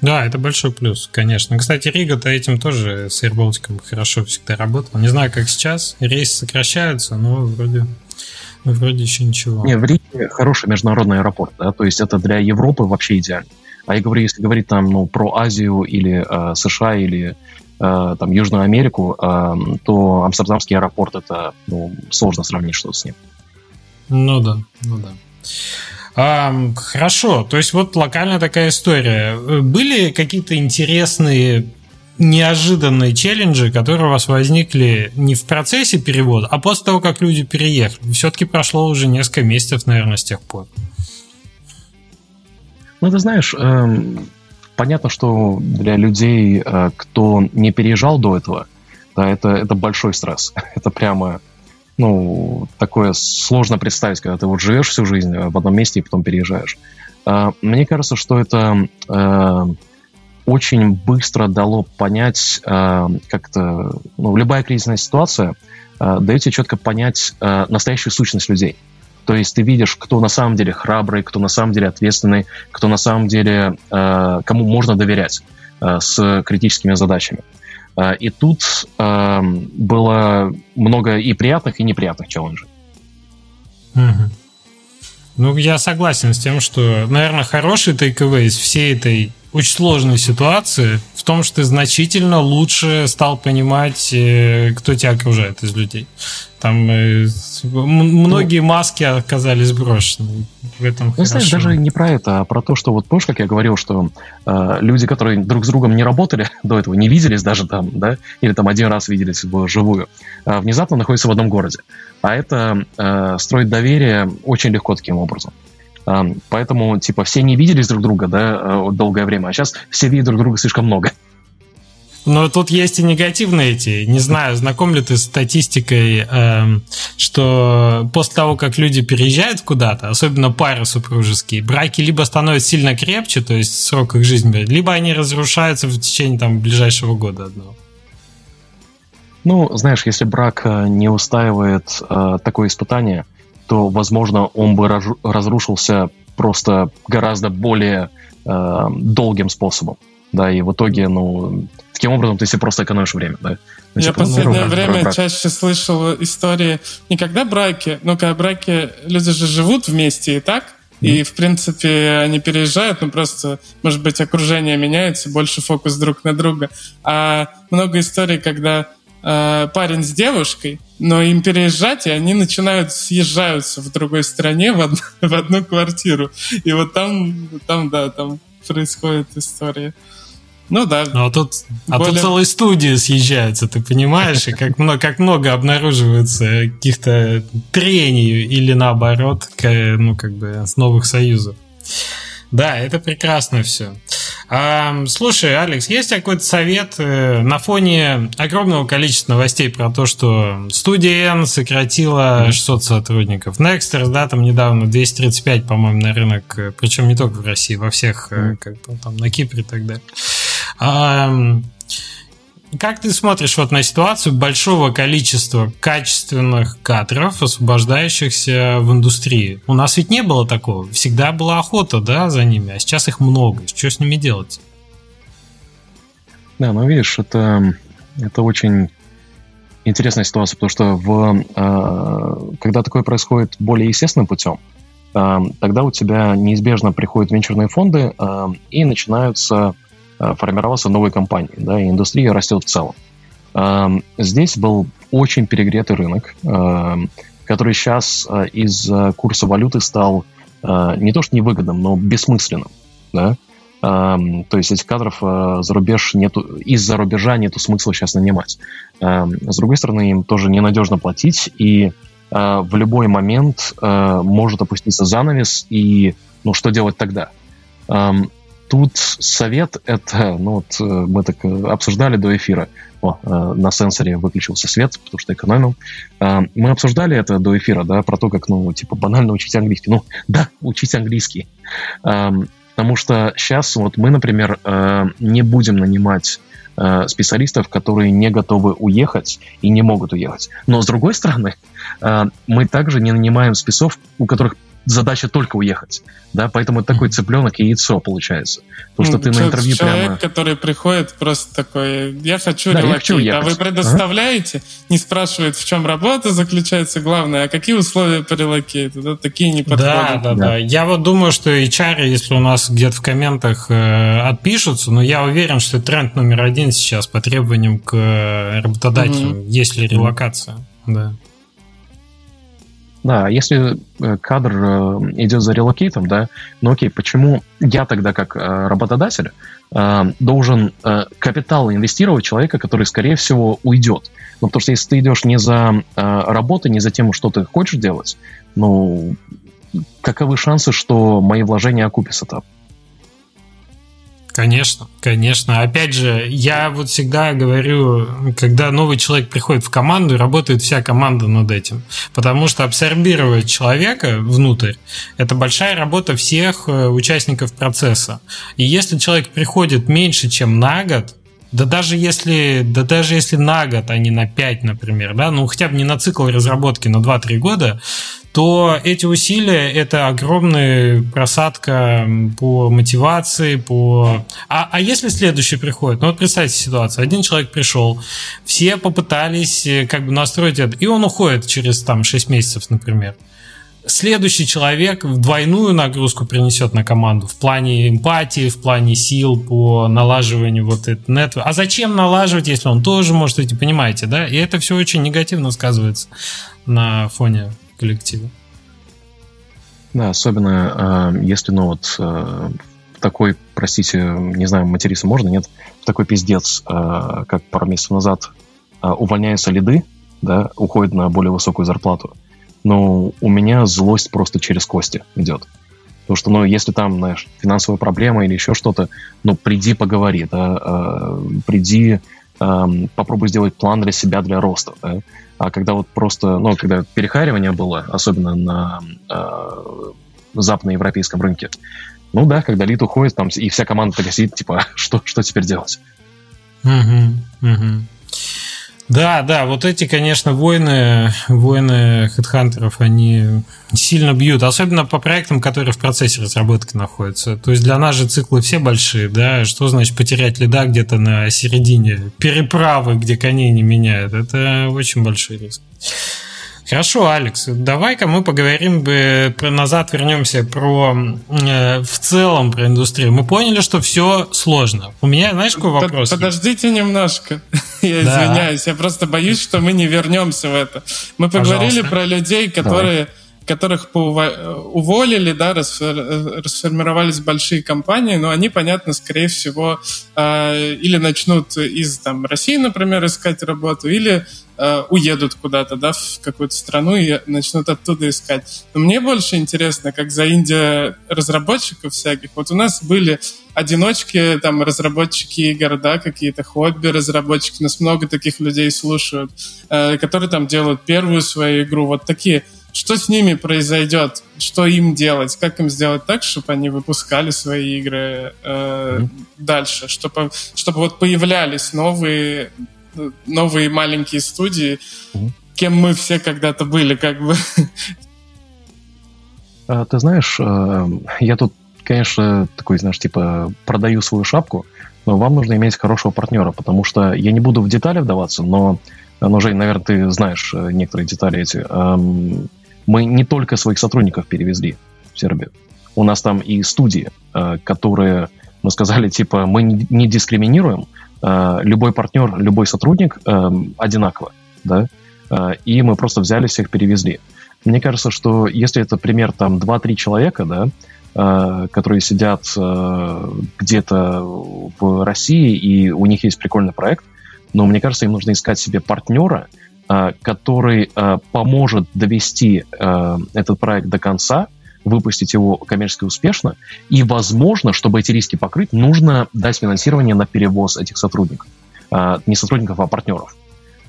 Да, это большой плюс, конечно. Кстати, Рига-то этим тоже с Airbaltic хорошо всегда работал. Не знаю, как сейчас. Рейсы сокращаются, но вроде, вроде еще ничего. Не, в Риге хороший международный аэропорт, да, то есть это для Европы вообще идеально. А я говорю, если говорить там, ну, про Азию или э, США или э, там Южную Америку, э, то Амстердамский аэропорт это ну, сложно сравнить что-то с ним. Ну да, ну да. Хорошо, то есть вот локальная такая история. Были какие-то интересные неожиданные челленджи, которые у вас возникли не в процессе перевода, а после того, как люди переехали? Все-таки прошло уже несколько месяцев, наверное, с тех пор. Ну, ты знаешь, эм, понятно, что для людей, э, кто не переезжал до этого, да, это, это большой стресс. Это прямо ну, такое сложно представить, когда ты вот живешь всю жизнь э, в одном месте и потом переезжаешь. А, мне кажется, что это э, очень быстро дало понять, э, как-то, ну, любая кризисная ситуация дает тебе четко понять настоящую сущность людей. То есть ты видишь, кто на самом деле храбрый, кто на самом деле ответственный, кто на самом деле, кому можно доверять с критическими задачами. А, и тут а, было много и приятных, и неприятных челленджей. Угу. Ну, я согласен с тем, что, наверное, хороший тейк-эвэй из всей этой очень сложной ситуации в том, что ты значительно лучше стал понимать, э, кто тебя окружает из людей. Там э, многие маски оказались брошены. В этом ну, знаешь, даже не про это, а про то, что вот помнишь, как я говорил, что э, люди, которые друг с другом не работали до этого, не виделись даже там, да, или там один раз виделись вживую, э, внезапно находятся в одном городе. А это э, строить доверие очень легко таким образом. Поэтому, типа, все не виделись друг друга, да, э, долгое время, а сейчас все видят друг друга слишком много. Но тут есть и негативные эти. Не знаю, знаком ли ты с статистикой, э, что после того, как люди переезжают куда-то, особенно пары супружеские, браки либо становятся сильно крепче, то есть срок их жизни, либо они разрушаются в течение там ближайшего года одного. Ну, знаешь, если брак э, не устаивает э, такое испытание, то, возможно, он бы разрушился просто гораздо более э, долгим способом. Да, и в итоге, ну, таким образом ты себе просто экономишь время, да. Ну, Я типа, последнее ну, время брак. чаще слышал истории не когда браки, но когда браки, люди же живут вместе и так, и, в принципе, они переезжают, ну, просто, может быть, окружение меняется, больше фокус друг на друга. А много историй, когда э, парень с девушкой, но им переезжать, и они начинают съезжаются в другой стране в одну, в одну квартиру. И вот там, там, да, там происходит история. Ну да. Ну, а тут, более... а тут целые студии съезжаются, ты понимаешь, и как много, как много обнаруживается каких-то трений или наоборот, ну, как бы, с новых союзов. Да, это прекрасно все. А, слушай, Алекс, есть какой-то совет э, на фоне огромного количества новостей про то, что студия N сократила 600 сотрудников, Nexters, да, там недавно 235, по-моему, на рынок, э, причем не только в России, во всех, э, как бы, там, на Кипре и так далее. А, как ты смотришь вот на ситуацию большого количества качественных кадров, освобождающихся в индустрии? У нас ведь не было такого. Всегда была охота, да, за ними, а сейчас их много. Что с ними делать? Да, ну видишь, это, это очень интересная ситуация, потому что в, э, когда такое происходит более естественным путем, э, тогда у тебя неизбежно приходят венчурные фонды э, и начинаются формироваться новые компании, да, и индустрия растет в целом. Эм, здесь был очень перегретый рынок, эм, который сейчас э, из курса валюты стал э, не то что невыгодным, но бессмысленным. Да? Эм, то есть этих кадров за рубеж нету, из-за рубежа нету смысла сейчас нанимать. С другой стороны, им тоже ненадежно платить, и в любой момент может опуститься занавес, и ну что делать тогда? Тут совет это, ну вот э, мы так э, обсуждали до эфира. О, э, на сенсоре выключился свет, потому что экономил. Мы обсуждали это до эфира, да, про то, как, ну, типа, банально учить английский. Ну, да, учить английский. Потому что сейчас вот мы, например, не будем нанимать специалистов, которые не готовы уехать и не могут уехать. Но с другой стороны, мы также не нанимаем спецов, у которых задача только уехать. Да, поэтому это такой цыпленок и яйцо получается. Потому что ну, ты на интервью человек, прямо... который приходит просто такой, я хочу да, релокейт, я а вы предоставляете, ага. не спрашивает, в чем работа заключается, главное, а какие условия по релокейту, да, такие не подходят. Да, да, да, да. Я вот думаю, что HR, если у нас где-то в комментах э, отпишутся, но я уверен, что тренд номер один сейчас по требованиям к э, работодателю, угу. есть ли релокация. Да. Да, если э, кадр э, идет за релокейтом, да, ну окей, почему я тогда как э, работодатель должен капитал инвестировать человека, который, скорее всего, уйдет? Ну, потому что если ты идешь не за работой, не за тем, что ты хочешь делать, ну, каковы шансы, что мои вложения окупятся там? Конечно, конечно. Опять же, я вот всегда говорю, когда новый человек приходит в команду, работает вся команда над этим. Потому что абсорбировать человека внутрь – это большая работа всех э, участников процесса. И если человек приходит меньше, чем на год, да даже если, да даже если на год, а не на 5, например, да, ну хотя бы не на цикл разработки на 2-3 года, то эти усилия это огромная просадка по мотивации, по... А, а если следующий приходит? Ну вот представьте ситуацию. Один человек пришел, все попытались э, как бы настроить это, и он уходит через там 6 месяцев, например следующий человек двойную нагрузку принесет на команду в плане эмпатии, в плане сил по налаживанию вот этого нетворка. А зачем налаживать, если он тоже может идти, понимаете, да? И это все очень негативно сказывается на фоне коллектива. Да, особенно э, если, ну вот, э, такой, простите, не знаю, материться можно, нет, такой пиздец, э, как пару месяцев назад э, увольняются лиды, да, уходят на более высокую зарплату, но у меня злость просто через кости идет. Потому что, ну, если там, знаешь, финансовая проблема или еще что-то, ну, приди поговори, да, э, приди, э, попробуй сделать план для себя, для роста, да. А когда вот просто, ну, когда перехаривание было, особенно на э, западноевропейском рынке, ну да, когда Лид уходит, там и вся команда такая сидит, типа, что, что теперь делать? Угу, угу. Да, да, вот эти, конечно, войны, войны хедхантеров, они сильно бьют, особенно по проектам, которые в процессе разработки находятся. То есть для нас же циклы все большие, да, что значит потерять лида где-то на середине переправы, где коней не меняют, это очень большой риск. Хорошо, Алекс, давай-ка мы поговорим бы про назад вернемся про э, в целом про индустрию. Мы поняли, что все сложно. У меня, знаешь, какой вопрос? Подождите немножко. я да. извиняюсь, я просто боюсь, что мы не вернемся в это. Мы поговорили Пожалуйста. про людей, которые давай которых уволили, да, расформировались большие компании, но они, понятно, скорее всего, э, или начнут из там, России, например, искать работу, или э, уедут куда-то, да, в какую-то страну и начнут оттуда искать. Но мне больше интересно, как за Индия разработчиков всяких. Вот у нас были одиночки, там, разработчики игр, да, какие-то хобби разработчики, нас много таких людей слушают, э, которые там делают первую свою игру, вот такие что с ними произойдет, что им делать, как им сделать так, чтобы они выпускали свои игры э, mm-hmm. дальше, чтобы, чтобы вот появлялись новые, новые маленькие студии, mm-hmm. кем мы все когда-то были, как бы. А, ты знаешь, э, я тут, конечно, такой, знаешь, типа продаю свою шапку, но вам нужно иметь хорошего партнера, потому что я не буду в детали вдаваться, но но, Жень, наверное, ты знаешь э, некоторые детали эти. Мы не только своих сотрудников перевезли в Сербию. У нас там и студии, э, которые, мы сказали, типа, мы не дискриминируем, э, любой партнер, любой сотрудник э, одинаково, да, и мы просто взяли всех, перевезли. Мне кажется, что если это пример там 2-3 человека, да, которые сидят где-то в России, и у них есть прикольный проект, но мне кажется, им нужно искать себе партнера, который э, поможет довести э, этот проект до конца, выпустить его коммерчески успешно, и, возможно, чтобы эти риски покрыть, нужно дать финансирование на перевоз этих сотрудников. Не сотрудников, а партнеров.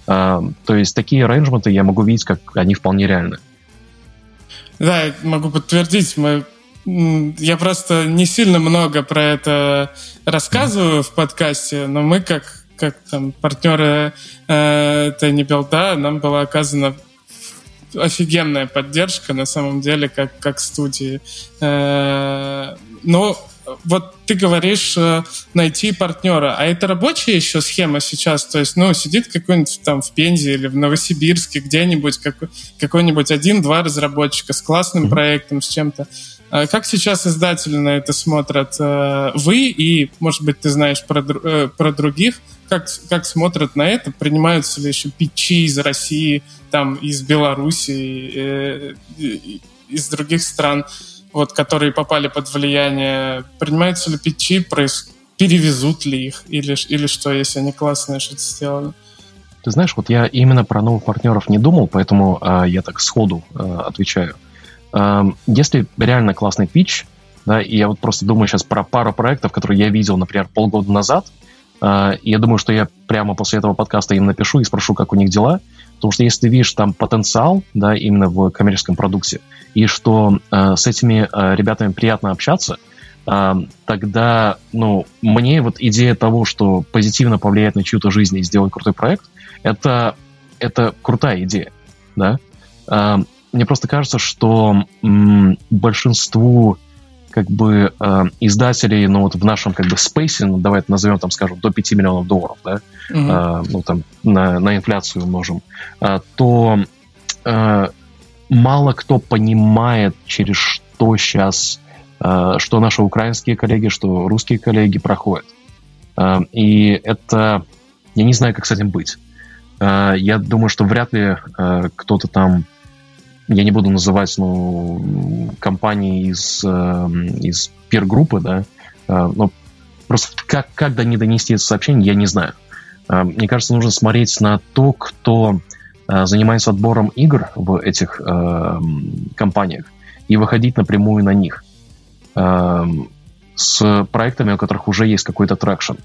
То есть такие арранжменты я могу видеть, как они вполне реальны. Да, я могу подтвердить. Мы я просто не сильно много про это рассказываю в подкасте, но мы как как там партнеры э, Билда, нам была оказана офигенная поддержка на самом деле, как, как студии. Э, но вот ты говоришь э, найти партнера, а это рабочая еще схема сейчас, то есть, ну, сидит какой-нибудь там в Пензе или в Новосибирске где-нибудь как, какой-нибудь один-два разработчика с классным mm-hmm. проектом, с чем-то. А как сейчас издатели на это смотрят? Э, вы и, может быть, ты знаешь про, про других, как, как смотрят на это? Принимаются ли еще питчи из России, там, из Беларуси, э, из других стран, вот, которые попали под влияние? Принимаются ли питчи, проис... перевезут ли их? Или, или что, если они классные что-то сделали? Ты знаешь, вот я именно про новых партнеров не думал, поэтому э, я так сходу э, отвечаю. Э, если реально классный питч, да, и я вот просто думаю сейчас про пару проектов, которые я видел, например, полгода назад, я думаю, что я прямо после этого подкаста им напишу и спрошу, как у них дела. Потому что если ты видишь там потенциал, да, именно в коммерческом продукте, и что э, с этими э, ребятами приятно общаться, э, тогда, ну, мне вот идея того, что позитивно повлиять на чью-то жизнь и сделать крутой проект, это, это крутая идея, да. Э, мне просто кажется, что м, большинству как бы э, издателей, ну вот в нашем как бы спейсе, ну давай это назовем там, скажем, до 5 миллионов долларов, да, mm-hmm. э, ну там на, на инфляцию умножим, э, то э, мало кто понимает, через что сейчас, э, что наши украинские коллеги, что русские коллеги проходят. Э, и это... Я не знаю, как с этим быть. Э, я думаю, что вряд ли э, кто-то там я не буду называть ну, компании из, э, из пир-группы, да, э, но просто как, как до не донести это сообщение, я не знаю. Э, мне кажется, нужно смотреть на то, кто э, занимается отбором игр в этих э, компаниях и выходить напрямую на них э, с проектами, у которых уже есть какой-то traction.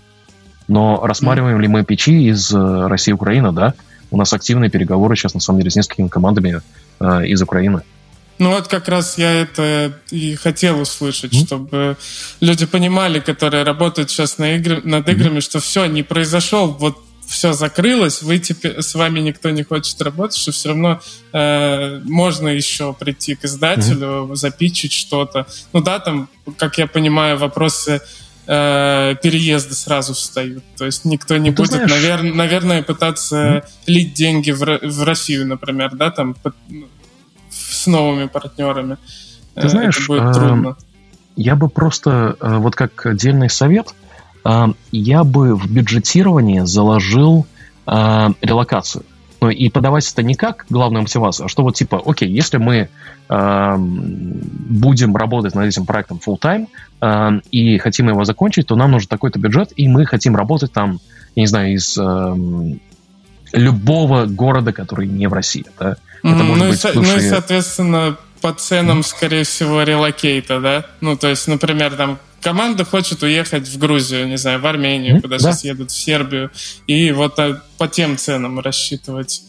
Но рассматриваем mm. ли мы pitch'и из России и Украины, да? У нас активные переговоры сейчас, на самом деле, с несколькими командами э, из Украины. Ну вот как раз я это и хотел услышать, mm-hmm. чтобы люди понимали, которые работают сейчас на игры, над играми, mm-hmm. что все, не произошел, вот все закрылось, вы теперь с вами никто не хочет работать, что все равно э, можно еще прийти к издателю, mm-hmm. запичить что-то. Ну да, там, как я понимаю, вопросы э, переезда сразу встают. То есть никто не ну, будет, знаешь... навер- наверное, пытаться mm-hmm. лить деньги в, в Россию, например, да, там под, с новыми партнерами. Ты знаешь, Это будет э, трудно. Я бы просто, э, вот как отдельный совет, э, я бы в бюджетирование заложил э, релокацию. Ну, и подавать это не как главную мотивацию, а что вот типа, окей, если мы э, будем работать над этим проектом full time э, и хотим его закончить, то нам нужен такой-то бюджет, и мы хотим работать там, я не знаю, из э, любого города, который не в России. Да? Это может ну, быть и, бывшие... ну и, соответственно, по ценам, скорее всего, релокейта, да? Ну, то есть, например, там команда хочет уехать в Грузию, не знаю, в Армению, mm-hmm. куда да. сейчас едут, в Сербию, и вот а, по тем ценам рассчитывать.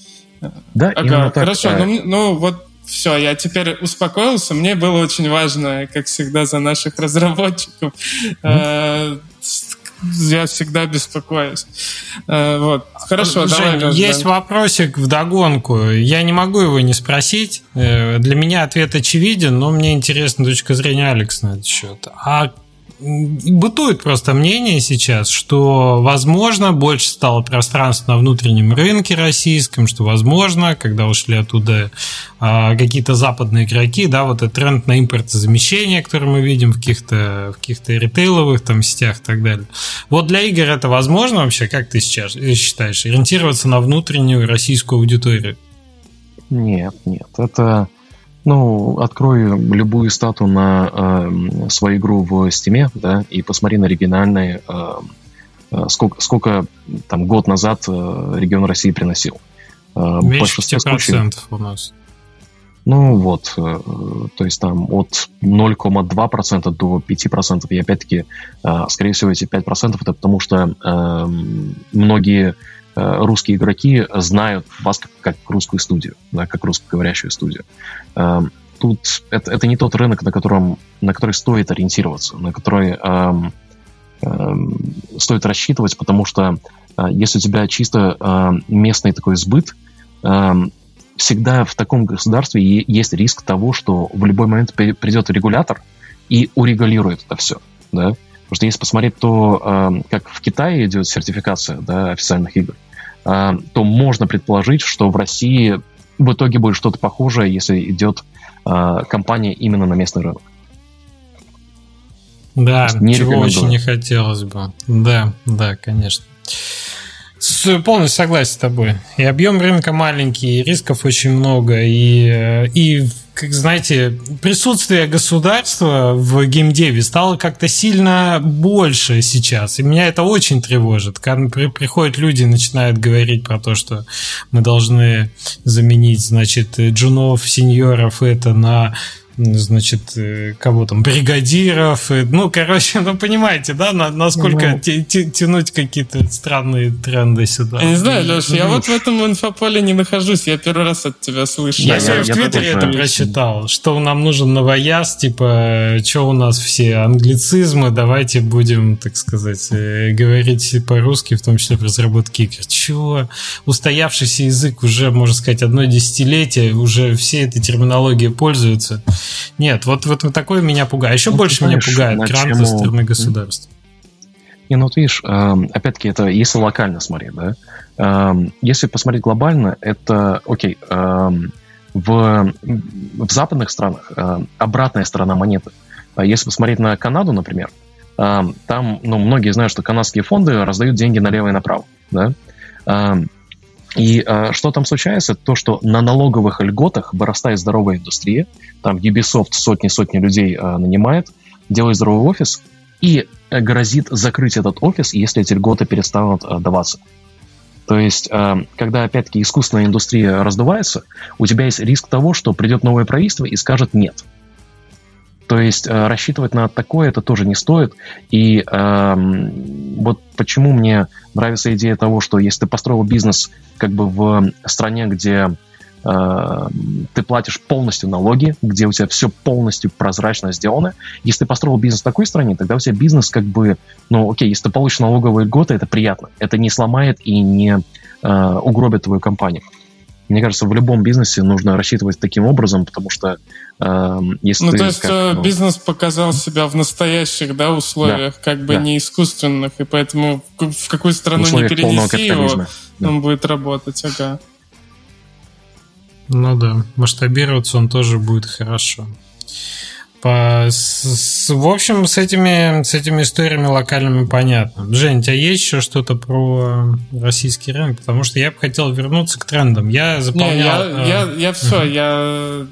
Да, ага, так. Хорошо, ну, ну вот все, я теперь успокоился. Мне было очень важно, как всегда, за наших разработчиков. Mm-hmm. Я всегда беспокоюсь. Э, вот. Хорошо, Жень, давай. Есть да. вопросик в догонку. Я не могу его не спросить. Э, для меня ответ очевиден, но мне интересна точка зрения Алекса на этот счет. А бытует просто мнение сейчас, что, возможно, больше стало пространства на внутреннем рынке российском, что, возможно, когда ушли оттуда а, какие-то западные игроки, да, вот этот тренд на импортозамещение, который мы видим в каких-то в каких-то ритейловых там сетях и так далее. Вот для игр это возможно вообще, как ты сейчас считаешь, ориентироваться на внутреннюю российскую аудиторию? Нет, нет, это ну, открой любую стату на э, свою игру в Steam, да, и посмотри на оригинальные, э, э, сколько, сколько там год назад э, регион России приносил. Э, Меньше 50% случаев, у нас. Ну вот, э, то есть там от 0,2% до 5%. И опять-таки, э, скорее всего, эти 5% это потому, что э, многие русские игроки знают вас как, как русскую студию, да, как русскоговорящую студию. Эм, тут это, это не тот рынок, на котором на который стоит ориентироваться, на который эм, эм, стоит рассчитывать, потому что э, если у тебя чисто э, местный такой сбыт, эм, всегда в таком государстве есть риск того, что в любой момент придет регулятор и урегулирует это все. Да? Потому что если посмотреть то, э, как в Китае идет сертификация да, официальных игр, то можно предположить, что в России в итоге будет что-то похожее, если идет а, компания именно на местный рынок. Да, не чего очень не хотелось бы. Да, да, конечно. Полностью согласен с тобой. И объем рынка маленький, и рисков очень много, и, э, и как знаете, присутствие государства в геймдеве стало как-то сильно больше сейчас. И меня это очень тревожит. Когда приходят люди и начинают говорить про то, что мы должны заменить, значит, джунов, сеньоров это на значит, э, кого там, бригадиров. Ну, короче, ну, понимаете, да, насколько ну, тянуть какие-то странные тренды сюда. Я не знаю, Леша, ну, я вот в этом инфополе не нахожусь, я первый раз от тебя слышу. Я, я, я в Твиттере это прочитал, что нам нужен новояз, типа, что у нас все англицизмы, давайте будем, так сказать, э, говорить по-русски, в том числе в разработке игр. Чего? Устоявшийся язык уже, можно сказать, одно десятилетие, уже все этой терминологией пользуются. Нет, вот, вот такое меня пугает. Еще ну, больше меня пугает грант со стороны государства. Не, ну вот видишь, эм, опять-таки, это если локально смотреть, да. Эм, если посмотреть глобально, это, окей, эм, В, в западных странах обратная сторона монеты. А если посмотреть на Канаду, например, там, ну, многие знают, что канадские фонды раздают деньги налево и направо, да, и э, что там случается? То, что на налоговых льготах вырастает здоровая индустрия, там Ubisoft сотни-сотни людей э, нанимает, делает здоровый офис, и грозит закрыть этот офис, если эти льготы перестанут э, даваться. То есть, э, когда, опять-таки, искусственная индустрия раздувается, у тебя есть риск того, что придет новое правительство и скажет «нет». То есть э, рассчитывать на такое это тоже не стоит. И э, вот почему мне нравится идея того, что если ты построил бизнес как бы в стране, где э, ты платишь полностью налоги, где у тебя все полностью прозрачно сделано. Если ты построил бизнес в такой стране, тогда у тебя бизнес как бы, ну окей, если ты получишь налоговые льготы, это приятно. Это не сломает и не э, угробит твою компанию. Мне кажется, в любом бизнесе нужно рассчитывать таким образом, потому что э, если ну, ты, то есть как, э, ну, бизнес показал себя в настоящих да, условиях, да, как бы да. не искусственных, и поэтому в какую страну не перенеси его, да. он будет работать, ага. Ну да, масштабироваться он тоже будет хорошо. По, с, в общем, с этими, с этими историями локальными понятно. Жень, у тебя есть еще что-то про российский рынок? Потому что я бы хотел вернуться к трендам. Я заполнял... Не, я, э... я, я все, uh-huh. я,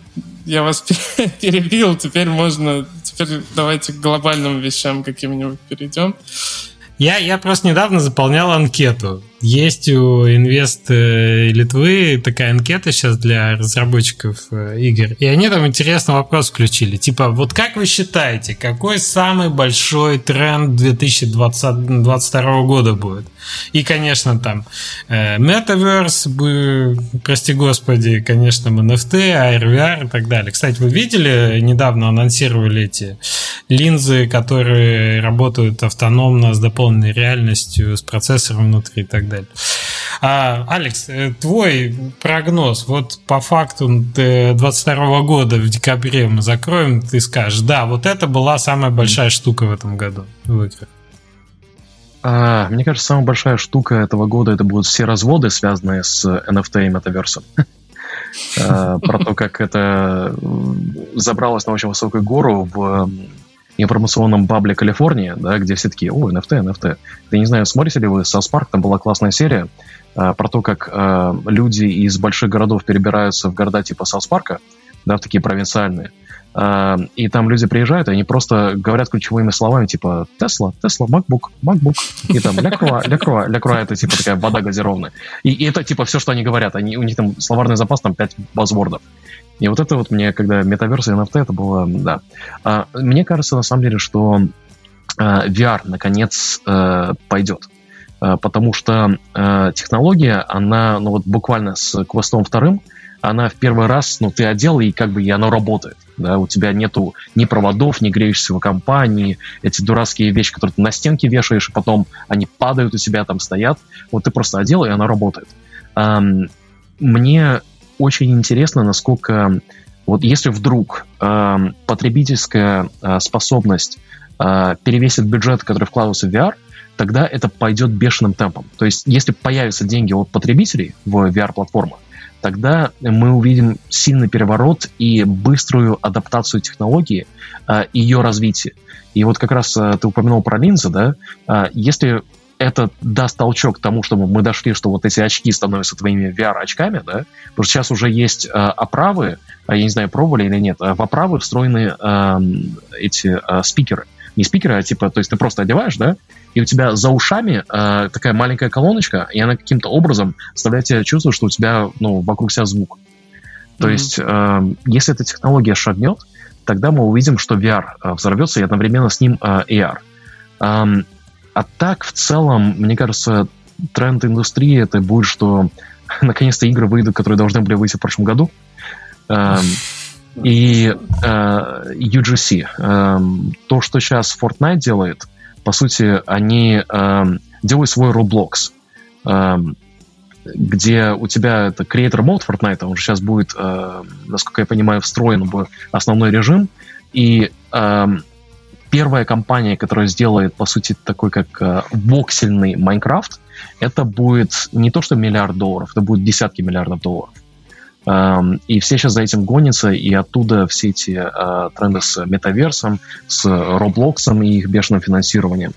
я вас перебил. Теперь можно... Теперь давайте к глобальным вещам каким-нибудь перейдем. Я, я просто недавно заполнял анкету. Есть у Инвест э, Литвы такая анкета сейчас для разработчиков э, игр. И они там интересный вопрос включили. Типа, вот как вы считаете, какой самый большой тренд 2022 года будет? И, конечно, там э, Metaverse, прости господи, конечно, NFT, AR, VR и так далее. Кстати, вы видели, недавно анонсировали эти линзы, которые работают автономно с дополненной реальностью, с процессором внутри и так далее. А, Алекс, э, твой прогноз, вот по факту 22 года в декабре мы закроем, ты скажешь, да, вот это была самая большая штука в этом году в играх. А, мне кажется, самая большая штука этого года это будут все разводы, связанные с NFT и метаверсом. А, про то, как это забралось на очень высокую гору в информационном бабле Калифорнии, да, где все такие, о, NFT, NFT. Я не знаю, смотрите ли вы South Park, там была классная серия э, про то, как э, люди из больших городов перебираются в города типа South Park'а, да, в такие провинциальные. Э, и там люди приезжают, и они просто говорят ключевыми словами, типа Tesla, Tesla, MacBook, MacBook, и там LaCroix, LaCroix, LaCroix, это типа такая вода газированная. И, и это типа все, что они говорят. Они, у них там словарный запас, там 5 buzzword ов. И вот это вот мне, когда метаверс и NFT, это было, да. А, мне кажется, на самом деле, что а, VR наконец а, пойдет. А, потому что а, технология, она, ну вот буквально с квестом вторым, она в первый раз, ну, ты одел, и как бы и оно работает. Да, у тебя нету ни проводов, ни греющейся компании, эти дурацкие вещи, которые ты на стенке вешаешь, и потом они падают у тебя, там стоят. Вот ты просто одел, и оно работает. Мне очень интересно, насколько вот если вдруг э, потребительская э, способность э, перевесит бюджет, который вкладывался в VR, тогда это пойдет бешеным темпом. То есть, если появятся деньги от потребителей в VR-платформах, тогда мы увидим сильный переворот и быструю адаптацию технологии, э, ее развитие. И вот как раз э, ты упомянул про линзы, да, э, если это даст толчок к тому, чтобы мы дошли, что вот эти очки становятся твоими VR-очками, да, потому что сейчас уже есть оправы, я не знаю, пробовали или нет, в оправы встроены эти спикеры. Не спикеры, а типа, то есть ты просто одеваешь, да, и у тебя за ушами э, такая маленькая колоночка, и она каким-то образом заставляет тебя чувствовать, что у тебя, ну, вокруг себя звук. То mm-hmm. есть, э, если эта технология шагнет, тогда мы увидим, что VR э, взорвется, и одновременно с ним э, AR. Um, а так, в целом, мне кажется, тренд индустрии это будет, что наконец-то игры выйдут, которые должны были выйти в прошлом году. Эм, и э, UGC. Эм, то, что сейчас Fortnite делает, по сути, они эм, делают свой Roblox, где у тебя это Creator Mode Fortnite, он же сейчас будет, э, насколько я понимаю, встроен в основной режим, и первая компания, которая сделает, по сути, такой как э, воксельный Майнкрафт, это будет не то, что миллиард долларов, это будет десятки миллиардов долларов. И все сейчас за этим гонятся, и оттуда все эти э, тренды с метаверсом, с Роблоксом и их бешеным финансированием.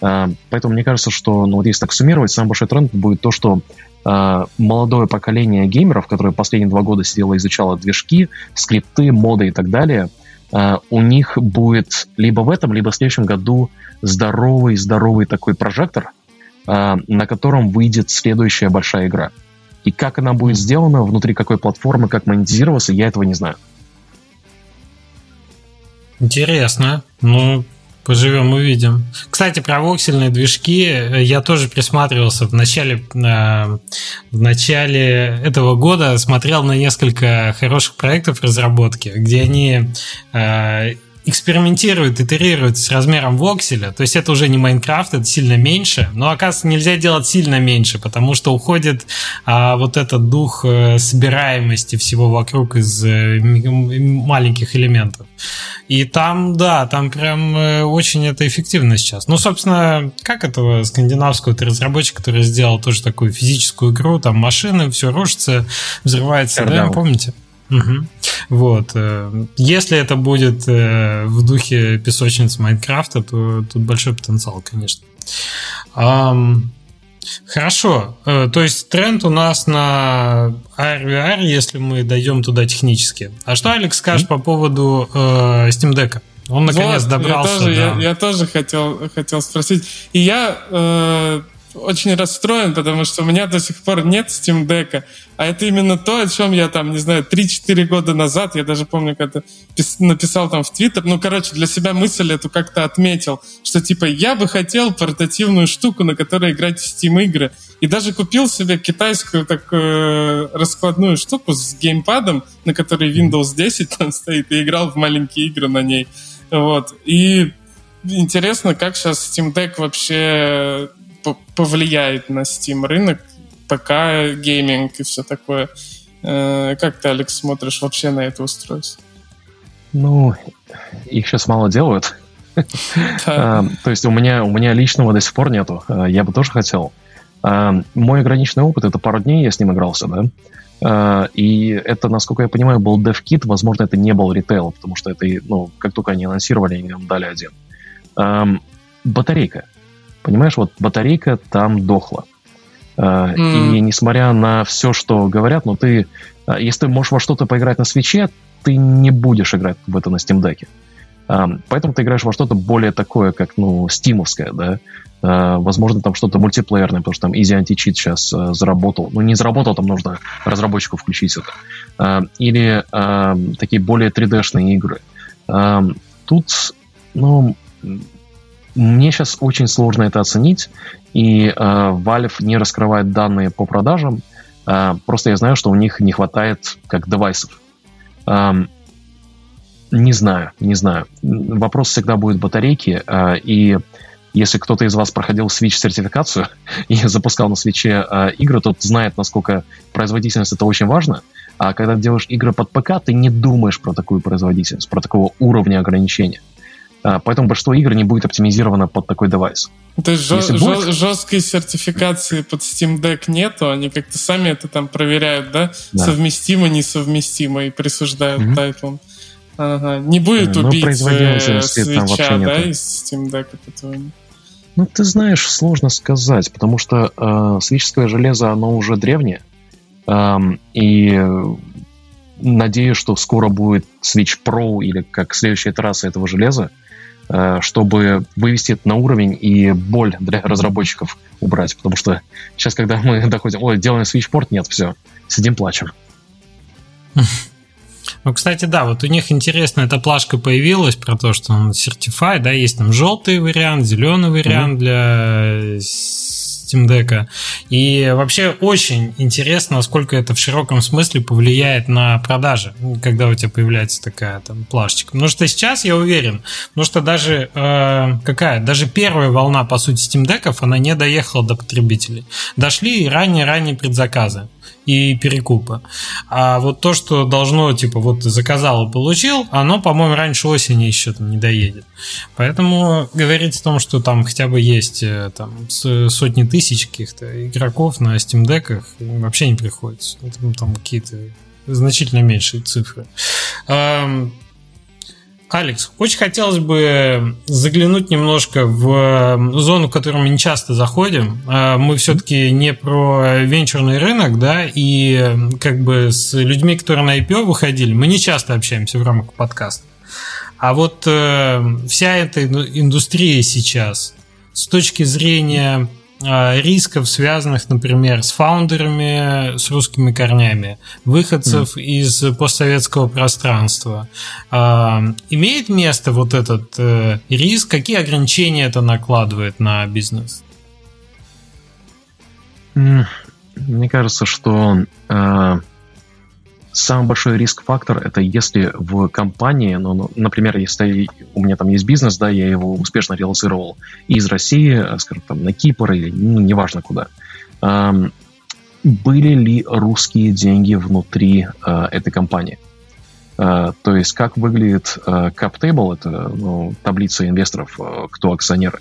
Поэтому мне кажется, что, ну вот если так суммировать, самый большой тренд будет то, что молодое поколение геймеров, которое последние два года сидело и изучало движки, скрипты, моды и так далее, у них будет либо в этом, либо в следующем году здоровый-здоровый такой прожектор, на котором выйдет следующая большая игра. И как она будет сделана, внутри какой платформы, как монетизироваться, я этого не знаю. Интересно. Ну, поживем увидим. Кстати, про воксельные движки э, я тоже присматривался в начале, э, в начале этого года, смотрел на несколько хороших проектов разработки, где они э, экспериментирует, итерирует с размером вокселя, то есть это уже не Майнкрафт, это сильно меньше, но оказывается нельзя делать сильно меньше, потому что уходит а, вот этот дух а, собираемости всего вокруг из а, маленьких элементов. И там, да, там прям э, очень это эффективно сейчас. Ну, собственно, как этого скандинавского разработчика, который сделал тоже такую физическую игру, там машины, все рушится, взрывается, да, помните? Угу. Вот. Э, если это будет э, в духе песочниц Майнкрафта, то тут большой потенциал, конечно. Хорошо. Э, то есть тренд у нас на AR если мы дойдем туда технически. А что Алекс скажет mm-hmm. по поводу э, Steam Deck? Он наконец вот, добрался. Я тоже, да. я, я тоже хотел, хотел спросить. И я э, очень расстроен, потому что у меня до сих пор нет Steam Deck. А это именно то, о чем я там, не знаю, 3-4 года назад, я даже помню, когда написал там в Твиттер, ну, короче, для себя мысль эту как-то отметил, что типа я бы хотел портативную штуку, на которой играть в Steam игры. И даже купил себе китайскую такую раскладную штуку с геймпадом, на которой Windows 10 там стоит, и играл в маленькие игры на ней. Вот. И интересно, как сейчас Steam Deck вообще повлияет на Steam рынок, ПК, гейминг и все такое. Э, как ты, Алекс, смотришь вообще на это устройство? Ну, их сейчас мало делают. А, то есть у меня, у меня личного до сих пор нету. А, я бы тоже хотел. Мой ограниченный опыт — это пару дней я с ним игрался, да. И это, насколько я понимаю, был DevKit. Возможно, это не был ритейл, потому что это, ну, как только они анонсировали, они нам дали один. Батарейка. Понимаешь, вот батарейка там дохла. Mm. И несмотря на все, что говорят, ну ты, а, если ты можешь во что-то поиграть на свече, ты не будешь играть в это на Steam Deck. Поэтому ты играешь во что-то более такое, как, ну, стимовское, да. Возможно, там что-то мультиплеерное, потому что там Easy Anti-Cheat сейчас заработал. Ну, не заработал, там нужно разработчику включить это. Или такие более 3D-шные игры. Тут, ну, мне сейчас очень сложно это оценить, и э, Valve не раскрывает данные по продажам. Э, просто я знаю, что у них не хватает как девайсов. Э, не знаю, не знаю. Вопрос всегда будет батарейки, э, и если кто-то из вас проходил Switch сертификацию и запускал на свече э, игры, тот знает, насколько производительность это очень важно. А когда делаешь игры под ПК, ты не думаешь про такую производительность, про такого уровня ограничения. А, поэтому большинство игр не будет оптимизировано под такой девайс. То есть жё- будет... жесткой сертификации под Steam Deck нету, они как-то сами это там проверяют, да? да. Совместимо, несовместимо и присуждают mm-hmm. тайтлом. Ага. Не будет ну, убить э, свеча, да, из Steam Deck этого Ну, ты знаешь, сложно сказать, потому что э, свечское железо, оно уже древнее, э, и надеюсь, что скоро будет Switch Pro или как следующая итерация этого железа, Э, чтобы вывести это на уровень и боль для разработчиков убрать. Потому что сейчас, когда мы доходим, ой, делаем свитчпорт, нет, все, сидим, плачем. Ну, кстати, да, вот у них интересная эта плашка появилась про то, что он Certified, да, есть там желтый вариант, зеленый вариант mm-hmm. для Steam Deck. И вообще очень интересно, насколько это в широком смысле повлияет на продажи, когда у тебя появляется такая там плашечка. Потому что сейчас я уверен, потому что даже э, какая, даже первая волна, по сути, Steam Deck, она не доехала до потребителей. Дошли ранние-ранние предзаказы и перекупа. А вот то, что должно, типа, вот заказал и получил, оно, по-моему, раньше осени еще там не доедет. Поэтому говорить о том, что там хотя бы есть э, там сотни тысяч каких-то игроков на Steam Deck вообще не приходится. Ну, там какие-то значительно меньшие цифры. Алекс, очень хотелось бы заглянуть немножко в зону, в которую мы не часто заходим. А, мы все-таки не про венчурный рынок, да, и как бы с людьми, которые на IPO выходили, мы не часто общаемся в рамках подкаста. А вот э, вся эта индустрия сейчас с точки зрения рисков, связанных, например, с фаундерами с русскими корнями, выходцев mm. из постсоветского пространства. А, имеет место вот этот э, риск? Какие ограничения это накладывает на бизнес? Мне кажется, что э, Самый большой риск-фактор это если в компании, ну, ну, например, если у меня там есть бизнес, да, я его успешно реализовал из России, скажем, там, на Кипр или ну, неважно куда, эм, были ли русские деньги внутри э, этой компании? Э, то есть как выглядит э, cap это ну, таблица инвесторов, э, кто акционеры.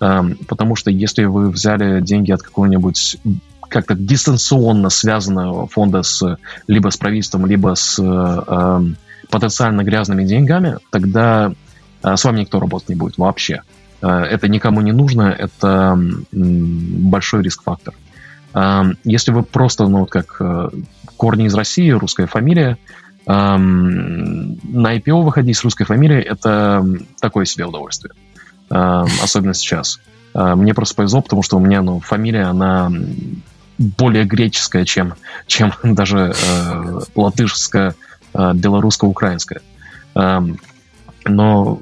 Э, потому что если вы взяли деньги от какого-нибудь как-то дистанционно связанного фонда с либо с правительством, либо с э, потенциально грязными деньгами, тогда э, с вами никто работать не будет вообще. Э, это никому не нужно, это э, большой риск-фактор. Э, если вы просто, ну, вот как э, корни из России, русская фамилия, э, на IPO выходить с русской фамилией – это такое себе удовольствие. Э, особенно сейчас. Э, мне просто повезло, потому что у меня ну, фамилия, она более греческая, чем, чем даже э, латышская, э, белорусско-украинская. Э, но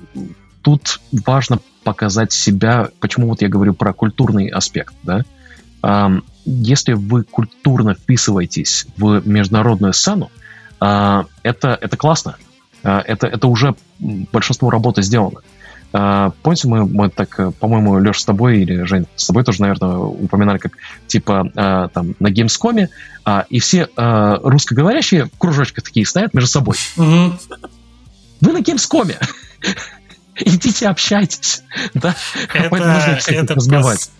тут важно показать себя, почему вот я говорю про культурный аспект, да. Э, если вы культурно вписываетесь в международную сцену, э, это, это классно. Э, это, это уже большинство работы сделано. А, помните, мы, мы так, э, по-моему, Леша с тобой или Жень, с тобой тоже, наверное, упоминали, как типа а, там на Gamescom, а, и все а, русскоговорящие в кружочках такие стоят между собой. Вы на Gamescom! Идите общайтесь, да? Это, это разбивать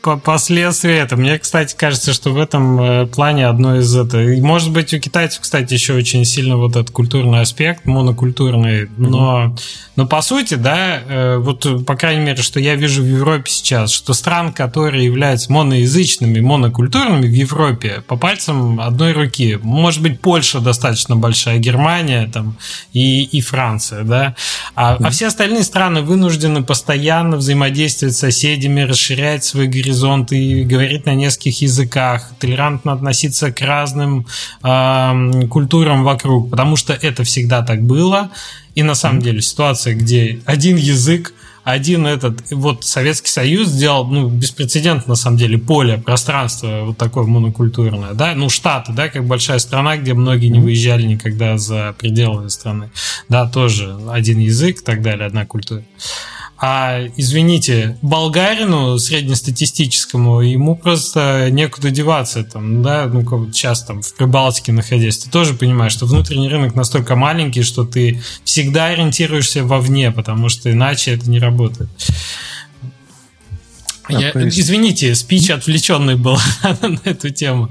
последствия это. Мне, кстати, кажется, что в этом э, плане одно из это. Может быть, у китайцев, кстати, еще очень сильно вот этот культурный аспект, монокультурный. Но, mm-hmm. но по сути, да, э, вот, по крайней мере, что я вижу в Европе сейчас, что стран, которые являются моноязычными, монокультурными в Европе, по пальцам одной руки. Может быть, Польша достаточно большая, Германия там и, и Франция, да. А, mm-hmm. а все остальные страны вынуждены постоянно взаимодействовать с соседями, расширять свой горизонт горизонт и говорить на нескольких языках, толерантно относиться к разным э, культурам вокруг, потому что это всегда так было. И на самом деле ситуация, где один язык, один этот, вот Советский Союз сделал, ну, беспрецедентно, на самом деле, поле, пространство вот такое монокультурное, да, ну, Штаты, да, как большая страна, где многие не выезжали никогда за пределы страны, да, тоже один язык и так далее, одна культура. А, извините, болгарину среднестатистическому, ему просто некуда деваться там, да, ну, как вот сейчас там в Прибалтике находясь, ты тоже понимаешь, что внутренний рынок настолько маленький, что ты всегда ориентируешься вовне, потому что иначе это не работает. А, Я. Извините, спич отвлеченный был на эту тему.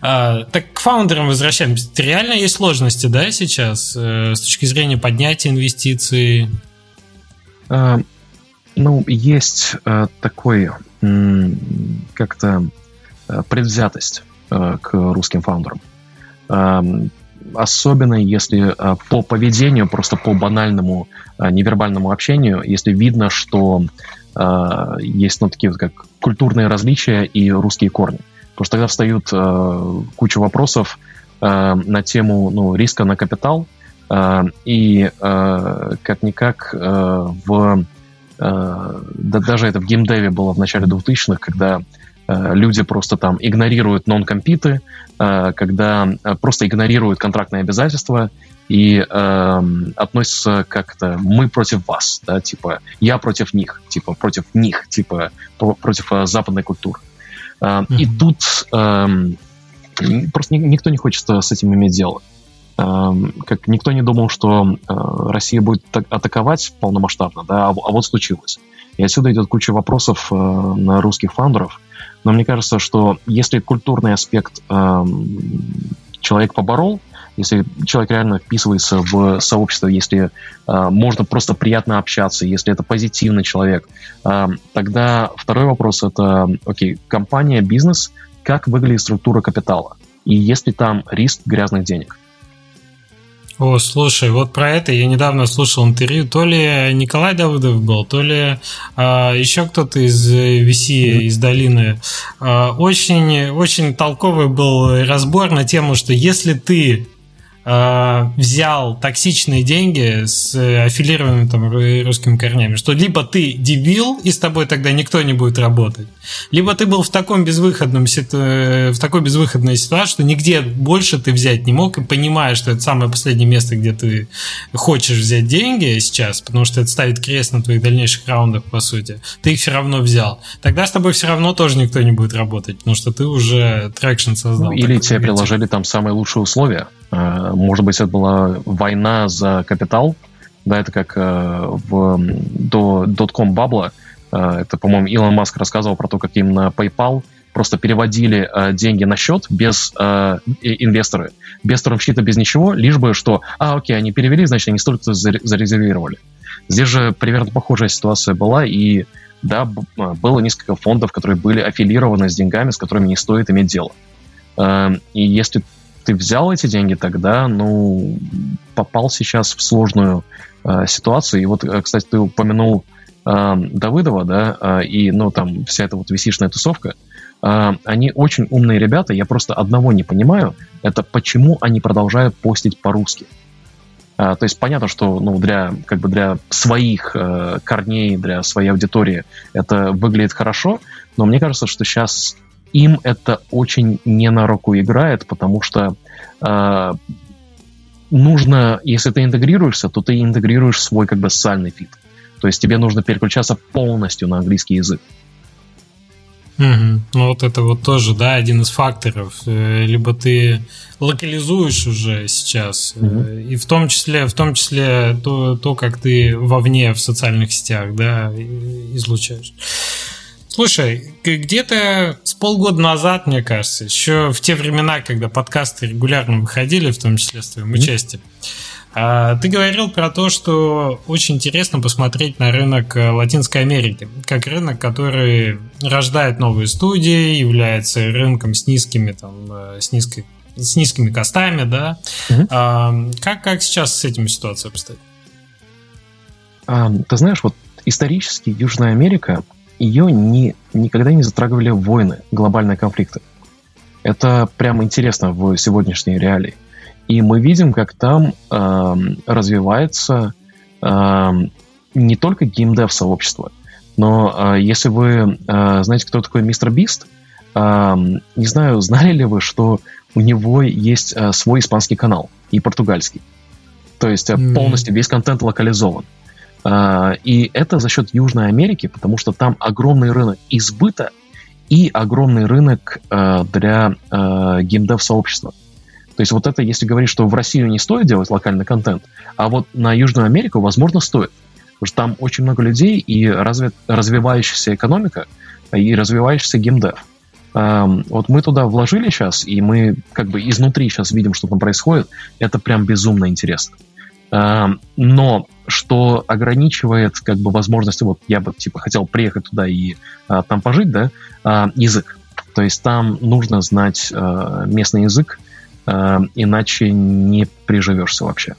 А, так к фаундерам возвращаемся. Реально есть сложности, да, сейчас э, с точки зрения поднятия инвестиций? А, ну, есть э, такой как-то э, предвзятость э, к русским фаундерам. Особенно если по поведению, просто по банальному невербальному общению, если видно, что есть ну, такие вот как культурные различия и русские корни. Потому что тогда встают куча вопросов на тему ну, риска на капитал, и э, как-никак э, в да, даже это в геймдеве было в начале 2000-х, когда люди просто там игнорируют нон-компиты, когда просто игнорируют контрактные обязательства и э, относятся как-то мы против вас, да, типа я против них, типа против них, типа против э, западной культуры. Э, mm-hmm. И тут э, просто никто не хочет с этим иметь дело. Как никто не думал, что э, Россия будет атаковать полномасштабно, да, а, а вот случилось. И отсюда идет куча вопросов э, на русских фаундеров. Но мне кажется, что если культурный аспект человек поборол, если человек реально вписывается в сообщество, если э, можно просто приятно общаться, если это позитивный человек, э, тогда второй вопрос это, окей, компания, бизнес, как выглядит структура капитала? И есть ли там риск грязных денег? О, слушай, вот про это я недавно слушал интервью, то ли Николай Давыдов был, то ли а, еще кто-то из VC, из долины. А, очень, очень толковый был разбор на тему, что если ты э, взял токсичные деньги с аффилированными там русскими корнями, что либо ты дебил, и с тобой тогда никто не будет работать, либо ты был в таком безвыходном в такой безвыходной ситуации, что нигде больше ты взять не мог, и понимаешь, что это самое последнее место, где ты хочешь взять деньги сейчас, потому что это ставит крест на твоих дальнейших раундах, по сути, ты их все равно взял. Тогда с тобой все равно тоже никто не будет работать, потому что ты уже traction создал. Ну, или тебе приложили там самые лучшие условия. Э, может быть, это была война за капитал, да, это как э, в до dot-com bubble а. Э, это, по-моему, Илон Маск рассказывал про то, как им на PayPal просто переводили деньги на счет без э, инвесторы, без термшита, без ничего, лишь бы что, а, окей, они перевели, значит, они столько зарезервировали. Здесь же примерно похожая ситуация была, и да, было несколько фондов, которые были аффилированы с деньгами, с которыми не стоит иметь дело. И если ты взял эти деньги тогда, ну, попал сейчас в сложную э, ситуацию. И вот, э, кстати, ты упомянул э, Давыдова, да, э, и, ну, там, вся эта вот висишная тусовка. Э, они очень умные ребята, я просто одного не понимаю, это почему они продолжают постить по-русски. Uh, то есть понятно, что ну, для, как бы для своих uh, корней, для своей аудитории это выглядит хорошо, но мне кажется, что сейчас им это очень не на руку играет, потому что э, нужно, если ты интегрируешься, то ты интегрируешь свой как бы социальный фит. То есть тебе нужно переключаться полностью на английский язык. Угу. Ну вот это вот тоже, да, один из факторов. Э, либо ты локализуешь уже сейчас, угу. и в том числе, в том числе то, то, как ты вовне в социальных сетях, да, излучаешь. Слушай, где-то с полгода назад, мне кажется, еще в те времена, когда подкасты регулярно выходили, в том числе с твоим участием, а, ты говорил про то, что очень интересно посмотреть на рынок э, Латинской Америки, как рынок, который рождает новые студии, является рынком с низкими, там, э, с низкой с низкими костами, да. Угу. А, как, как сейчас с этим ситуация обстоит? А, ты знаешь, вот исторически Южная Америка ее не, никогда не затрагивали войны, глобальные конфликты. Это прям интересно в сегодняшней реалии. И мы видим, как там э, развивается э, не только геймдев сообщество, но э, если вы э, знаете, кто такой мистер Бист, э, не знаю, знали ли вы, что у него есть э, свой испанский канал и португальский. То есть э, полностью весь контент локализован. А, и это за счет Южной Америки, потому что там огромный рынок избыта и огромный рынок а, для а, геймдев-сообщества. То есть вот это, если говорить, что в Россию не стоит делать локальный контент, а вот на Южную Америку, возможно, стоит. Потому что там очень много людей и развит, развивающаяся экономика, и развивающийся геймдев. Вот мы туда вложили сейчас, и мы как бы изнутри сейчас видим, что там происходит. Это прям безумно интересно. Но что ограничивает как бы возможности, вот я бы типа хотел приехать туда и а, там пожить, да, а, язык. То есть там нужно знать а, местный язык, а, иначе не приживешься вообще.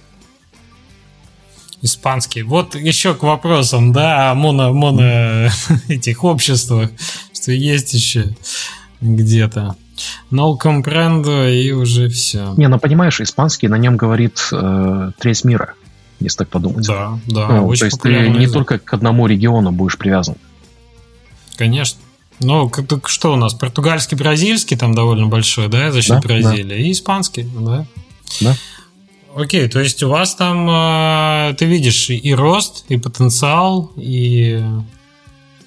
Испанский. Вот еще к вопросам, да, о моно, моно этих обществах, что есть еще где-то. No comprendo и уже все. Не, ну понимаешь, испанский на нем говорит э, треть мира, если так подумать. Да, да. Ну, очень то есть ты не только к одному региону будешь привязан. Конечно. Ну, как, что у нас? Португальский, бразильский там довольно большой, да, за счет да, Бразилии, да. и испанский, да. Да. Окей, то есть у вас там э, ты видишь и рост, и потенциал, и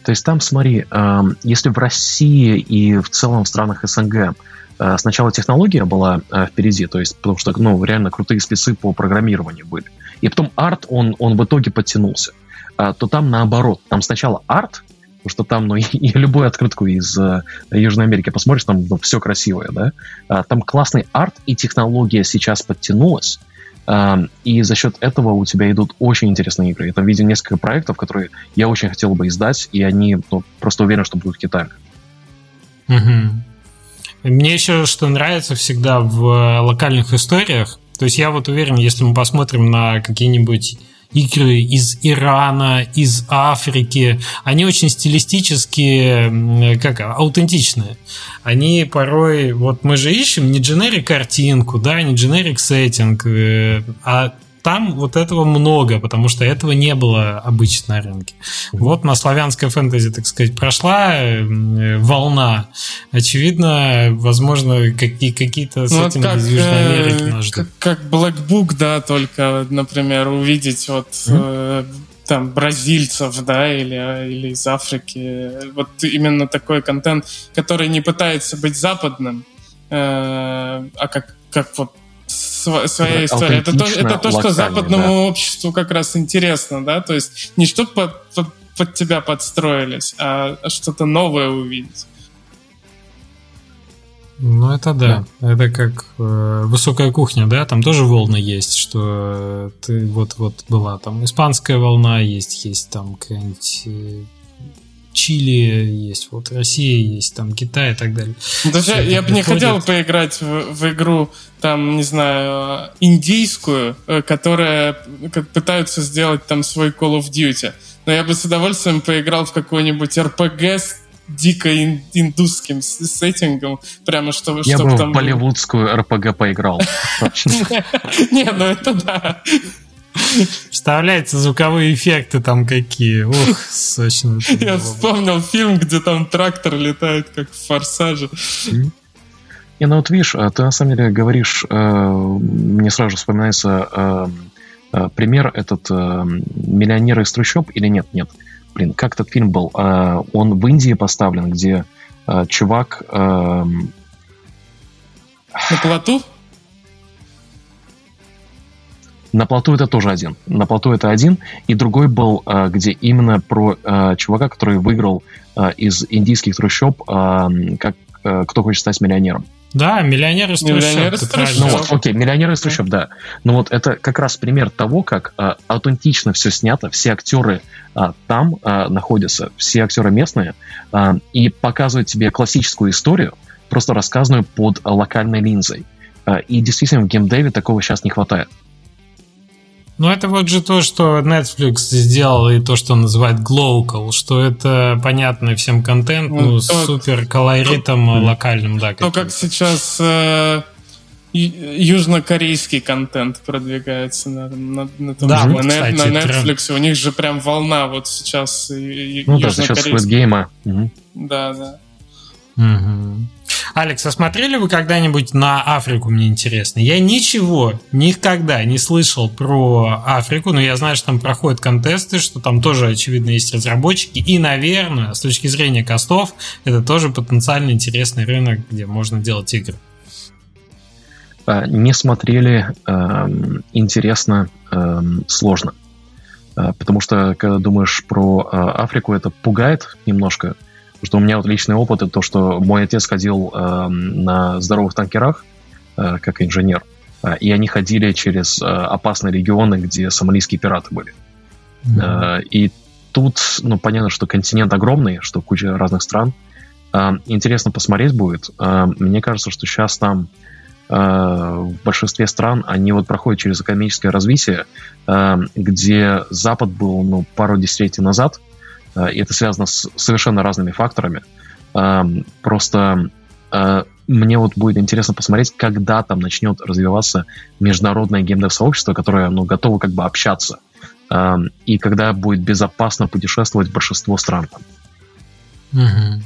то есть там, смотри, эм, если в России и в целом в странах СНГ э, сначала технология была э, впереди, то есть потому что ну, реально крутые спецы по программированию были, и потом арт, он, он в итоге подтянулся, то там наоборот, там сначала арт, Потому что там, ну, и, и любую открытку из Южной Америки посмотришь, там ну, все красивое, да. А, там классный арт, и технология сейчас подтянулась. А, и за счет этого у тебя идут очень интересные игры. Я там видел несколько проектов, которые я очень хотел бы издать, и они ну, просто уверены, что будут Китаем. Угу. Мне еще что нравится всегда в локальных историях, то есть я вот уверен, если мы посмотрим на какие-нибудь игры из Ирана, из Африки, они очень стилистически, как, аутентичные. Они порой, вот мы же ищем не дженерик картинку, да, не дженерик сеттинг, э, а там вот этого много, потому что этого не было обычно на рынке. Вот на славянской фэнтези, так сказать, прошла э, волна. Очевидно, возможно, какие- какие-то ну, сеттинги как, из Южной э, Америки нас ждут. Как, как Black Book, да, только, например, увидеть вот mm-hmm. там бразильцев, да, или, или из Африки. Вот именно такой контент, который не пытается быть западным, а как, как вот своя история. Это то, это то что западному да. обществу как раз интересно, да, то есть не что под, под, под тебя подстроились, а что-то новое увидеть. Ну, это да. да. Это как э, высокая кухня, да, там тоже волны есть, что ты вот вот была там испанская волна, есть, есть там какая-нибудь э, Чили есть, вот Россия есть, там Китай и так далее. Даже ну, я бы не хотел поиграть в, в игру, там, не знаю, индийскую, э, которая как пытаются сделать там свой Call of Duty. Но я бы с удовольствием поиграл в какой-нибудь RPG с дико индусским сеттингом, прямо чтобы... Я бы там... в болливудскую RPG поиграл. Не, ну это да. Представляете, звуковые эффекты там какие. Ух, сочно. Я вспомнил фильм, где там трактор летает, как в «Форсаже». Не, ну вот видишь, а ты на самом деле говоришь, э, мне сразу вспоминается э, э, пример этот «Миллионер из трущоб» или нет? Нет. Блин, как этот фильм был? он в Индии поставлен, где чувак... На плоту? На плоту это тоже один. На плоту это один. И другой был, э, где именно про э, чувака, который выиграл э, из индийских трущоб, как «Кто хочет стать миллионером». Да, миллионер из трущоб. Ну вот, окей, миллионер из трущоб, да. Ну вот это как раз пример того, как а, аутентично все снято, все актеры а, там а, находятся, все актеры местные, а, и показывают тебе классическую историю, просто рассказанную под локальной линзой. А, и действительно в геймдеве такого сейчас не хватает. Ну, это вот же то, что Netflix сделал, и то, что он называет Glocal, что это понятный всем контент, ну, ну супер колоритом то, локальным, да. То, как сейчас э, южнокорейский контент продвигается на, на, на том да, же, вот, на, кстати, на Netflix. Тренд. У них же прям волна вот сейчас Ну да, за счет Squid Game. Угу. Да, да. Угу. Алекс, а смотрели вы когда-нибудь на Африку, мне интересно? Я ничего никогда не слышал про Африку, но я знаю, что там проходят контесты, что там тоже, очевидно, есть разработчики. И, наверное, с точки зрения костов, это тоже потенциально интересный рынок, где можно делать игры. А, не смотрели, эм, интересно, эм, сложно. А, потому что, когда думаешь про э, Африку, это пугает немножко, Потому что у меня вот личный опыт, это то, что мой отец ходил э, на здоровых танкерах э, как инженер, э, и они ходили через э, опасные регионы, где сомалийские пираты были. Mm-hmm. Э, и тут, ну, понятно, что континент огромный, что куча разных стран. Э, интересно посмотреть будет. Э, мне кажется, что сейчас там э, в большинстве стран они вот проходят через экономическое развитие, э, где Запад был ну, пару десятилетий назад – и это связано с совершенно разными факторами. Эм, просто э, мне вот будет интересно посмотреть, когда там начнет развиваться международное геймдев-сообщество, которое ну, готово как бы общаться, эм, и когда будет безопасно путешествовать большинство стран. Угу.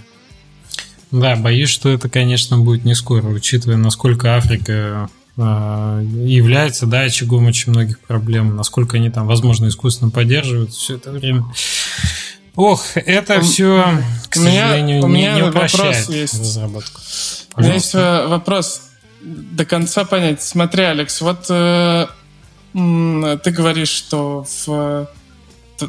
Да, боюсь, что это, конечно, будет не скоро, учитывая, насколько Африка э, является да, очагом очень многих проблем, насколько они там, возможно, искусственно поддерживают все это время. Ох, это все, к сожалению, у меня, не, не вопрос есть. разработку. Пожалуйста. У меня есть вопрос до конца понять. Смотри, Алекс, вот э, ты говоришь, что в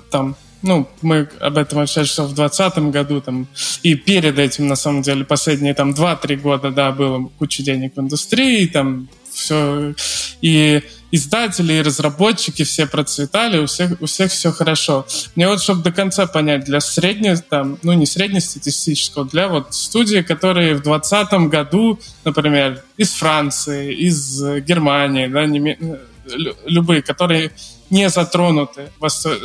там ну, мы об этом общались в 2020 году, там, и перед этим, на самом деле, последние там 2-3 года, да, было куча денег в индустрии, там все, и издатели, и разработчики все процветали, у всех, у всех все хорошо. Мне вот, чтобы до конца понять, для среднего, там, ну, не среднестатистического, для вот студии, которые в 2020 году, например, из Франции, из Германии, да, неме... любые, которые не затронуты восто...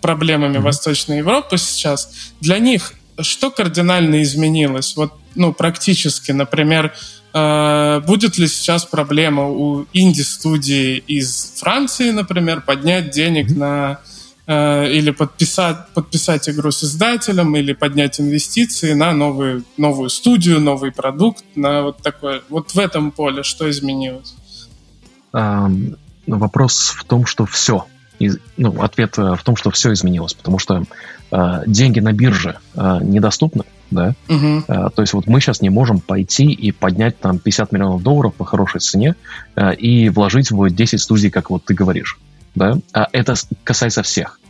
проблемами mm-hmm. Восточной Европы сейчас, для них что кардинально изменилось? Вот, ну, практически, например, э, будет ли сейчас проблема у инди-студии из Франции, например, поднять денег на э, или подписать, подписать игру с издателем, или поднять инвестиции на новую, новую студию, новый продукт, на вот такое. Вот в этом поле что изменилось? Um, вопрос в том, что все. И, ну, ответ э, в том, что все изменилось, потому что э, деньги на бирже э, недоступны, да. Угу. Э, то есть вот мы сейчас не можем пойти и поднять там 50 миллионов долларов по хорошей цене э, и вложить в 10 студий, как вот ты говоришь, да. А это касается всех.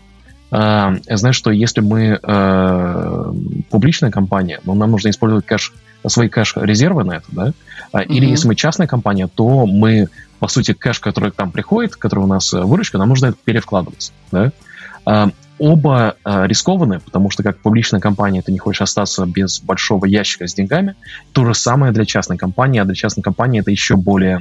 Э, знаешь, что если мы э, публичная компания, но нам нужно использовать кэш, свои кэш-резервы на это, да, mm-hmm. или если мы частная компания, то мы по сути, кэш, который к нам приходит, который у нас выручка, нам нужно это перевкладывать. Да? А, оба а, рискованы, потому что как публичная компания ты не хочешь остаться без большого ящика с деньгами. То же самое для частной компании, а для частной компании это еще более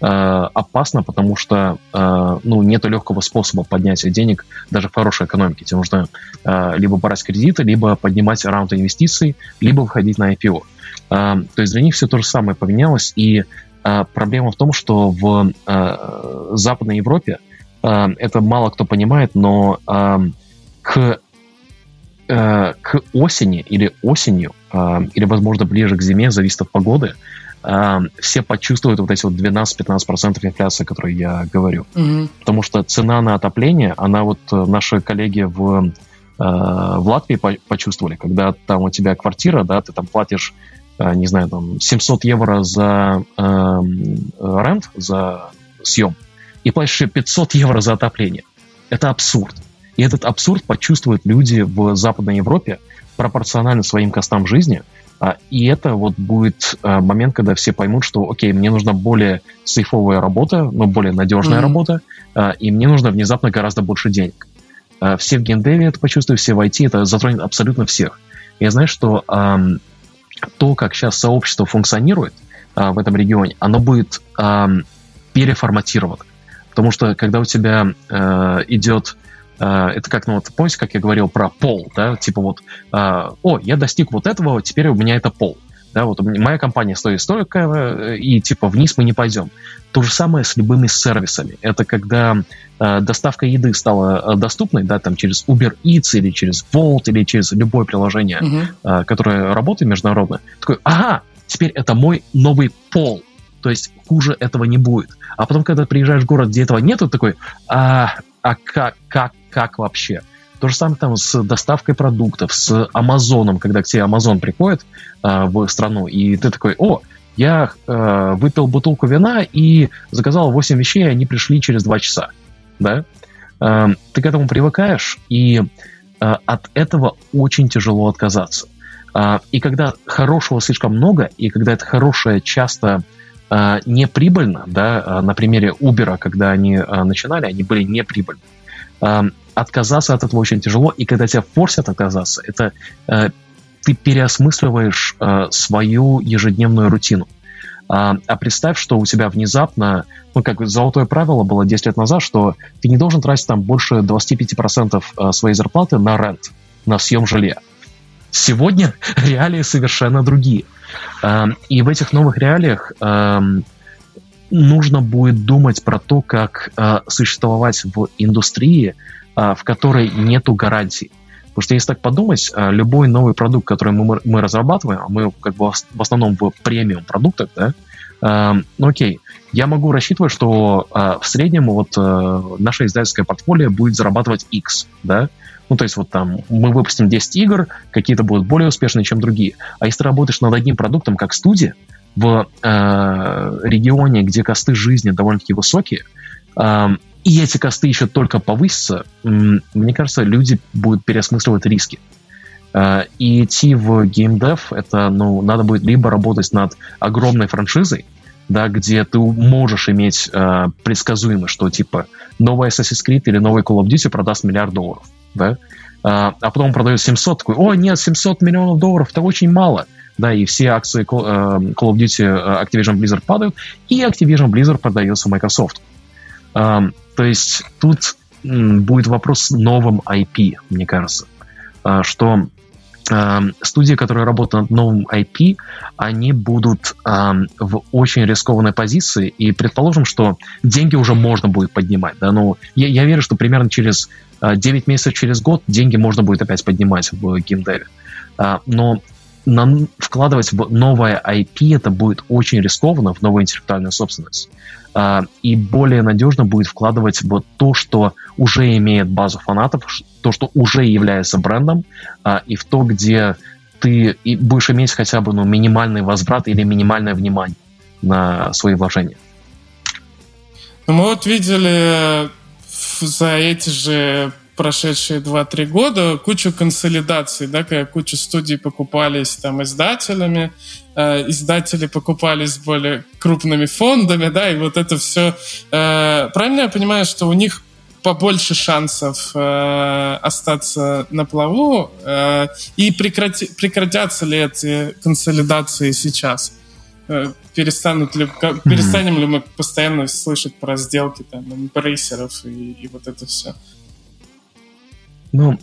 э, опасно, потому что э, ну, нет легкого способа поднятия денег даже в хорошей экономике. Тебе нужно э, либо брать кредиты, либо поднимать раунд инвестиций, либо выходить на IPO. Э, то есть для них все то же самое поменялось, и а, проблема в том, что в а, Западной Европе а, это мало кто понимает, но к, к осени или осенью, или, возможно, ближе к зиме, зависит от погоды, все почувствуют вот эти вот 12-15% инфляции, о которой я говорю. Mm-hmm. Потому что цена на отопление, она вот э, наши коллеги в, в Латвии почувствовали, когда там у тебя квартира, да, ты там платишь Э, не знаю, там, 700 евро за э, рент, за съем, и платишь еще 500 евро за отопление. Это абсурд. И этот абсурд почувствуют люди в Западной Европе пропорционально своим костам жизни, а, и это вот будет а, момент, когда все поймут, что, окей, мне нужна более сейфовая работа, но более надежная mm-hmm. работа, а, и мне нужно внезапно гораздо больше денег. Все в геймдеве это почувствуют, все в IT, это затронет абсолютно всех. Я знаю, что то, как сейчас сообщество функционирует в этом регионе, оно будет переформатировано. Потому что когда у тебя а, идет это как, ну вот, помните, как я говорил про пол, да, типа вот, uh, о, я достиг вот этого, теперь у меня это пол. Да, вот моя компания стоит столько, э, и типа вниз мы не пойдем. То же самое с любыми сервисами. Это когда э, доставка еды стала э, доступной, да, там через Uber Eats или через Volt или через любое приложение, uh-huh. э, которое работает международно. Такой, ага, теперь это мой новый пол. То есть хуже этого не будет. А потом, когда приезжаешь в город, где этого нет, ты такой, а, а как, как, как вообще? То же самое там с доставкой продуктов, с Амазоном, когда к тебе Амазон приходит э, в страну, и ты такой, о, я э, выпил бутылку вина и заказал 8 вещей, и они пришли через 2 часа. Да? Э, ты к этому привыкаешь, и э, от этого очень тяжело отказаться. Э, и когда хорошего слишком много, и когда это хорошее часто э, неприбыльно, да, э, на примере Uber, когда они э, начинали, они были неприбыльны. Отказаться от этого очень тяжело, и когда тебя форсят отказаться, это э, ты переосмысливаешь э, свою ежедневную рутину. А, а представь, что у тебя внезапно, ну, как золотое правило было 10 лет назад, что ты не должен тратить там больше 25% э, своей зарплаты на рент, на съем жилья. Сегодня реалии совершенно другие. Э, и в этих новых реалиях э, нужно будет думать про то, как э, существовать в индустрии, в которой нету гарантий. Потому что если так подумать, э, любой новый продукт, который мы, мы разрабатываем, а мы как бы в основном в премиум продуктах, да, э, ну окей, я могу рассчитывать, что э, в среднем вот э, наше издательское портфолио будет зарабатывать X, да, ну, то есть вот там мы выпустим 10 игр, какие-то будут более успешные, чем другие. А если ты работаешь над одним продуктом, как студия, в э, регионе, где косты жизни довольно-таки высокие, э, и эти косты еще только повысятся, мне кажется, люди будут переосмысливать риски. Э, и идти в геймдев, это, ну, надо будет либо работать над огромной франшизой, да, где ты можешь иметь э, предсказуемо, что типа новый Assassin's Creed или новый Call of Duty продаст миллиард долларов, да, э, а потом продает 700, такой, о, нет, 700 миллионов долларов, это очень мало, да, и все акции Call, э, Call of Duty э, Activision Blizzard падают, и Activision Blizzard продается Microsoft. Э, то есть тут будет вопрос с новым IP, мне кажется, э, что студии, которые работают над новым IP, они будут в очень рискованной позиции, и предположим, что деньги уже можно будет поднимать. Да? Ну, я, я верю, что примерно через э, 9 месяцев, через год деньги можно будет опять поднимать в геймдеве. Э, но на, вкладывать в новое IP это будет очень рискованно, в новую интеллектуальную собственность. А, и более надежно будет вкладывать в то, что уже имеет базу фанатов, то, что уже является брендом, а, и в то, где ты будешь иметь хотя бы ну, минимальный возврат или минимальное внимание на свои вложения. Ну, мы вот видели за эти же прошедшие 2-3 года кучу консолидаций, да, когда куча студий покупались там издателями, э, издатели покупались более крупными фондами, да, и вот это все... Э, правильно я понимаю, что у них побольше шансов э, остаться на плаву, э, и прекрати, прекратятся ли эти консолидации сейчас? Э, перестанут ли, mm-hmm. перестанем ли мы постоянно слышать про сделки там, эмбрейсеров и, и вот это все? Ну,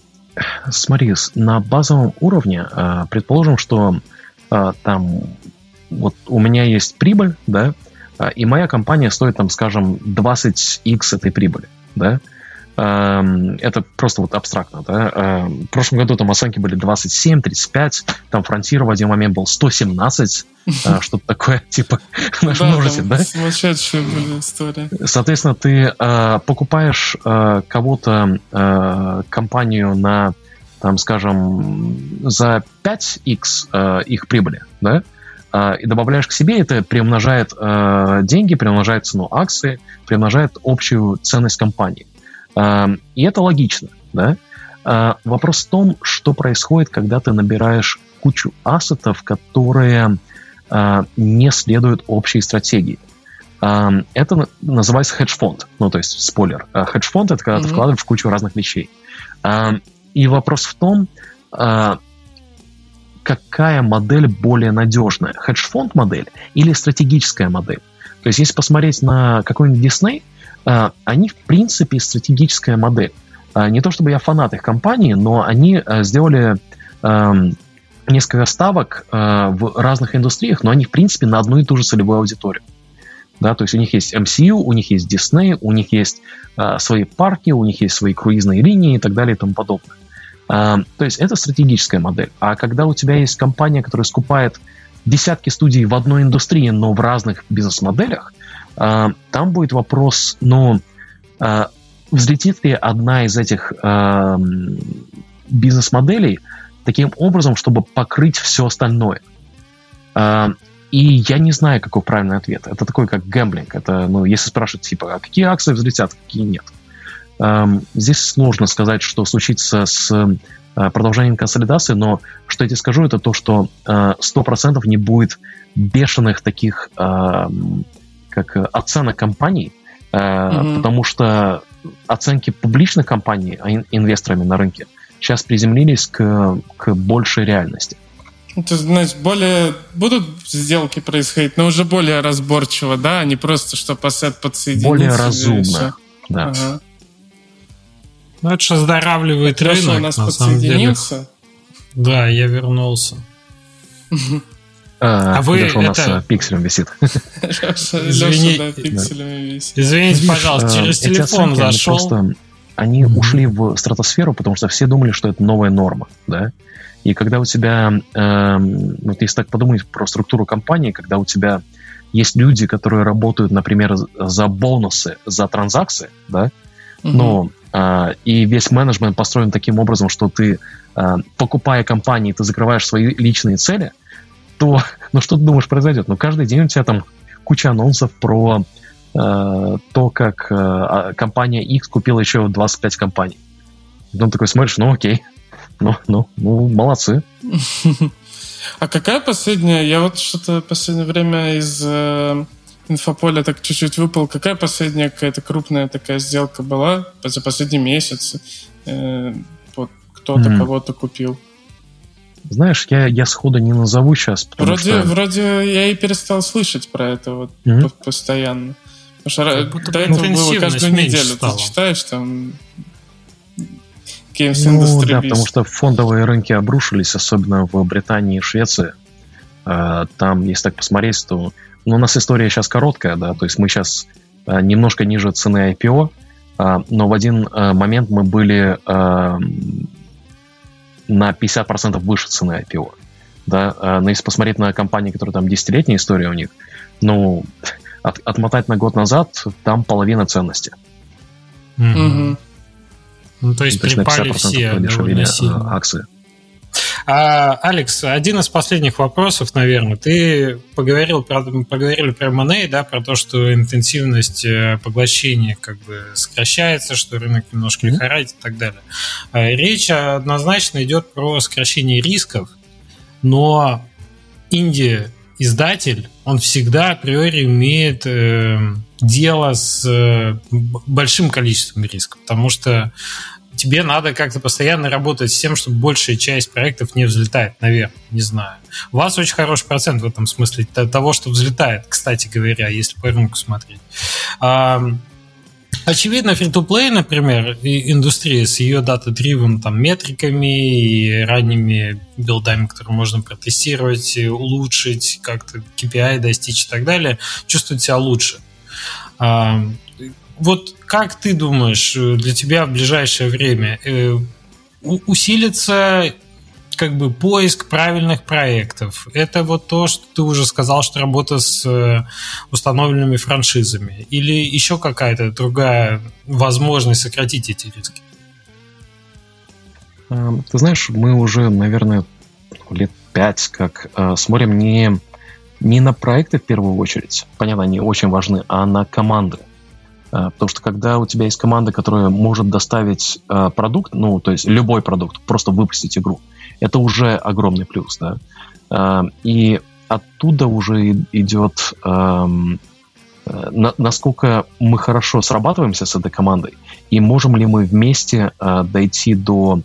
смотри, на базовом уровне, а, предположим, что а, там вот у меня есть прибыль, да, а, и моя компания стоит там, скажем, 20x этой прибыли, да, это просто вот абстрактно, да. В прошлом году там оценки были 27, 35, там фронтир в один момент был 117, а, что-то такое, типа, наш множитель, да? Сумасшедшие были истории. Соответственно, ты э, покупаешь э, кого-то, э, компанию на, там, скажем, за 5x э, их прибыли, да? и добавляешь к себе, это приумножает э, деньги, приумножает цену акции, приумножает общую ценность компании. И это логично, да? Э, вопрос в том, что происходит, когда ты набираешь кучу ассетов, которые а, не следуют общей стратегии. А, это называется хедж-фонд. Ну, то есть, спойлер. А, хедж-фонд — это когда mm-hmm. ты вкладываешь в кучу разных вещей. И вопрос в том, какая модель более надежная? Хедж-фонд модель или стратегическая модель? То есть, если посмотреть на какой-нибудь Disney, они, в принципе, стратегическая модель. Не то чтобы я фанат их компании, но они сделали несколько ставок э, в разных индустриях, но они, в принципе, на одну и ту же целевую аудиторию. Да, то есть у них есть MCU, у них есть Disney, у них есть э, свои парки, у них есть свои круизные линии и так далее и тому подобное. Э, то есть это стратегическая модель. А когда у тебя есть компания, которая скупает десятки студий в одной индустрии, но в разных бизнес-моделях, э, там будет вопрос, ну, э, взлетит ли одна из этих э, бизнес-моделей – таким образом, чтобы покрыть все остальное. А, и я не знаю, какой правильный ответ. Это такой, как гэмблинг. Это, ну, если спрашивать, типа, а какие акции взлетят, какие нет. Здесь сложно сказать, что случится с а, продолжением консолидации, но что я тебе скажу, это то, что 100% не будет бешеных таких как оценок компаний, mm-hmm. потому что оценки публичных компаний инвесторами на рынке – сейчас приземлились к, к большей реальности. Это значит, более будут сделки происходить, но уже более разборчиво, да, а не просто, что пассет подсоединиться. Более разумно, да. Ага. Ну, это же оздоравливает рынок, у нас на подсоединился. Самом деле. Да, я вернулся. А, а вы это... у нас это... пикселем висит. Извини... Извините, пожалуйста, а, через телефон зашел. они ушли в стратосферу, потому что все думали, что это новая норма, да. И когда у тебя, э, вот если так подумать про структуру компании, когда у тебя есть люди, которые работают, например, за бонусы, за транзакции, да, но э, и весь менеджмент построен таким образом, что ты, э, покупая компании, ты закрываешь свои личные цели, то, ну что ты думаешь произойдет? Ну каждый день у тебя там куча анонсов про то, как а, компания X купила еще 25 компаний. Потом такой смотришь, ну окей, ну, ну, ну молодцы. А какая последняя? Я вот что-то последнее время из э, инфополя так чуть-чуть выпал. Какая последняя какая-то крупная такая сделка была за последний месяц? Э, вот кто-то mm-hmm. кого-то купил. Знаешь, я, я сходу не назову сейчас. Вроде, что... вроде я и перестал слышать про это вот mm-hmm. постоянно. Потому что до этого было каждую неделю. Стало. Ты читаешь там Games ну, да, потому что фондовые рынки обрушились, особенно в Британии и Швеции. А, там, если так посмотреть, то ну, у нас история сейчас короткая, да, то есть мы сейчас а, немножко ниже цены IPO, а, но в один момент мы были на 50% выше цены IPO. Да? Но если посмотреть на компании, которые там десятилетняя история у них, ну, от, отмотать на год назад, там половина ценности. Mm-hmm. Ну, то есть то припали все довольно сильно. акции. А, Алекс, один из последних вопросов, наверное. Ты поговорил про, поговорили про M&A, да, про то, что интенсивность э, поглощения как бы сокращается, что рынок немножко лихорадит и так далее. А, речь однозначно идет про сокращение рисков, но Индия издатель, он всегда априори имеет э, дело с э, большим количеством рисков, потому что тебе надо как-то постоянно работать с тем, чтобы большая часть проектов не взлетает наверх, не знаю. У вас очень хороший процент в этом смысле того, что взлетает, кстати говоря, если по рынку смотреть. Очевидно, free-to-play, например, индустрия с ее дата-дривен там, метриками и ранними билдами, которые можно протестировать, улучшить, как-то KPI достичь и так далее, чувствует себя лучше. Вот как ты думаешь, для тебя в ближайшее время э, усилится как бы поиск правильных проектов. Это вот то, что ты уже сказал, что работа с э, установленными франшизами. Или еще какая-то другая возможность сократить эти риски? Эм, ты знаешь, мы уже, наверное, лет пять как э, смотрим не, не на проекты в первую очередь, понятно, они очень важны, а на команды. Э, потому что когда у тебя есть команда, которая может доставить э, продукт, ну, то есть любой продукт, просто выпустить игру, это уже огромный плюс, да. А, и оттуда уже идет э, насколько мы хорошо срабатываемся с этой командой, и можем ли мы вместе дойти до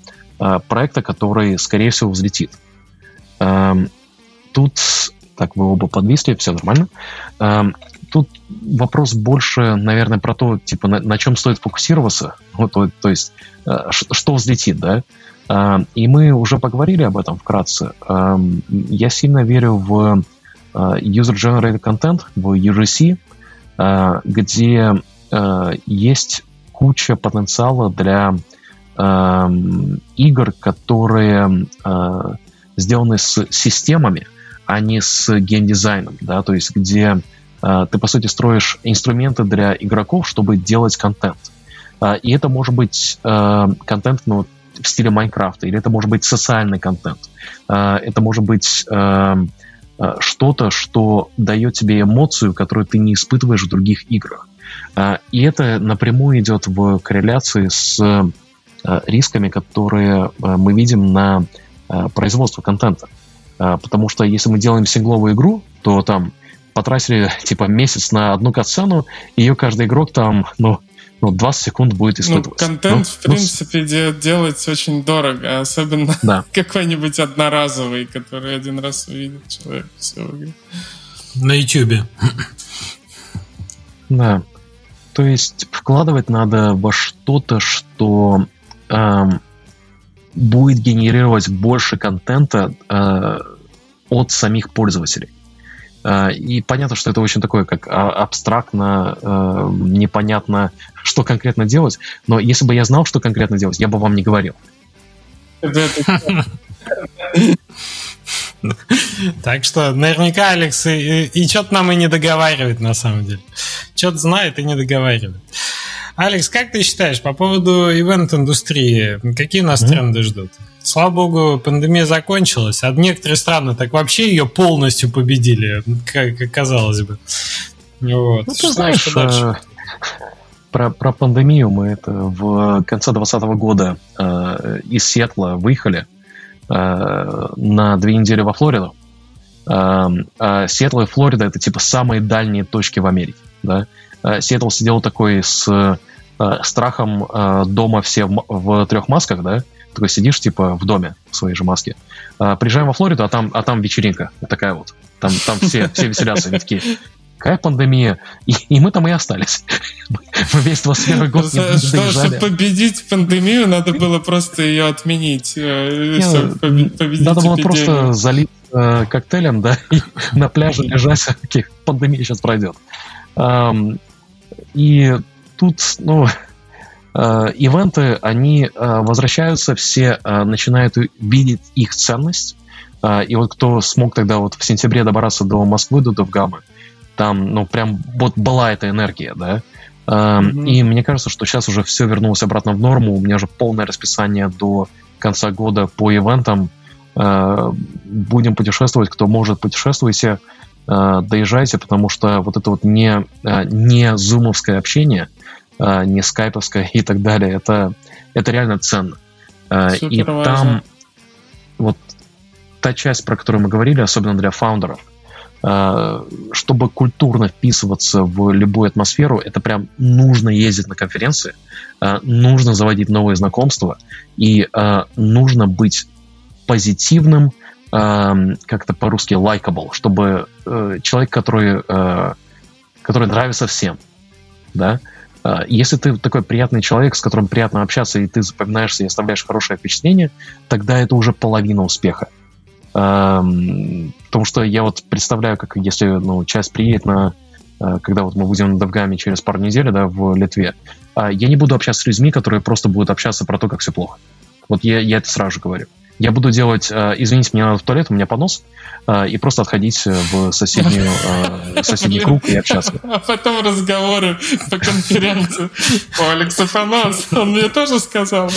проекта, который, скорее всего, взлетит. Тут, так, вы оба подвисли, все нормально. Тут вопрос больше, наверное, про то, типа, на, на чем стоит фокусироваться, ну, то, то есть, что взлетит, да, а, и мы уже поговорили об этом вкратце. Я сильно верю в а, user-generated content, в UGC, а, где есть куча потенциала для игр, которые сделаны с системами, а не с геймдизайном, да, то есть где ты, по сути, строишь инструменты для игроков, чтобы делать контент. И это может быть контент, ну, в стиле Майнкрафта, или это может быть социальный контент, а, это может быть что-то, что дает тебе эмоцию, которую ты не испытываешь в других играх. А, и это напрямую идет в корреляции с рисками, которые мы видим на производство контента. А, потому что если мы делаем сингловую игру, то там потратили типа месяц на одну катсцену, ее каждый игрок там, ну, ну, 20 секунд будет испытывать. Ну, контент, ну, в принципе, ну, делать очень дорого, особенно да. какой-нибудь одноразовый, который один раз увидит человек. Все. На YouTube. Да. То есть вкладывать надо во что-то, что эм, будет генерировать больше контента э, от самих пользователей. Э, и понятно, что это очень такое, как а, абстрактно, э, непонятно, что конкретно делать. Но если бы я знал, что конкретно делать, я бы вам не говорил. Так что наверняка Алекс и, и что-то нам и не договаривает на самом деле. Что-то знает и не договаривает. Алекс, как ты считаешь по поводу ивент-индустрии? Какие нас mm-hmm. тренды ждут? Слава богу, пандемия закончилась, а некоторые страны так вообще ее полностью победили, как казалось бы. Вот. Ну, ты знаешь, э, про, про пандемию мы это в конце 2020 года э, из Сиэтла выехали э, на две недели во Флориду. Э, э, Сиэтл и Флорида это типа самые дальние точки в Америке. Да? Э, Сиэтл сидел такой с э, страхом э, дома все в, в трех масках, да? Такой сидишь типа в доме в своей же маске. Э, приезжаем во Флориду, а там, а там вечеринка. Вот такая вот. Там, там все, все веселятся. Они такие, какая пандемия? И, и мы там и остались. Мы весь 21 год не, Что, Чтобы победить пандемию, надо было просто ее отменить. Э, надо было просто залить э, коктейлем, да, и на пляже лежать, окей, пандемия сейчас пройдет. И тут, ну, ивенты, они э, возвращаются, все э, начинают видеть их ценность. Э, и вот кто смог тогда вот в сентябре добраться до Москвы, до Довгамы, там, ну, прям вот была эта энергия, да. Mm-hmm. И мне кажется, что сейчас уже все вернулось обратно в норму. У меня же полное расписание до конца года по ивентам. Э, будем путешествовать, кто может, путешествуйте, э, доезжайте, потому что вот это вот не, э, не зумовское общение, не скайповское и так далее, это, это реально ценно. Супер и важно. там вот та часть, про которую мы говорили, особенно для фаундеров – Э, чтобы культурно вписываться в любую атмосферу, это прям нужно ездить на конференции, э, нужно заводить новые знакомства и э, нужно быть позитивным, как-то по-русски likable, чтобы человек, который, который нравится всем, да, если ты такой приятный человек, с которым приятно общаться, и ты запоминаешься и оставляешь хорошее впечатление, тогда это уже половина успеха. Потому что я вот представляю, как если ну, часть приедет на э, когда вот мы будем на Довгаме через пару недель, да, в Литве, а я не буду общаться с людьми, которые просто будут общаться про то, как все плохо. Вот я, я это сразу же говорю. Я буду делать, э, извините, мне надо в туалет, у меня понос, э, и просто отходить в соседнюю, соседний круг и общаться. А потом разговоры по конференции. О, Алекса понос, он мне тоже сказал.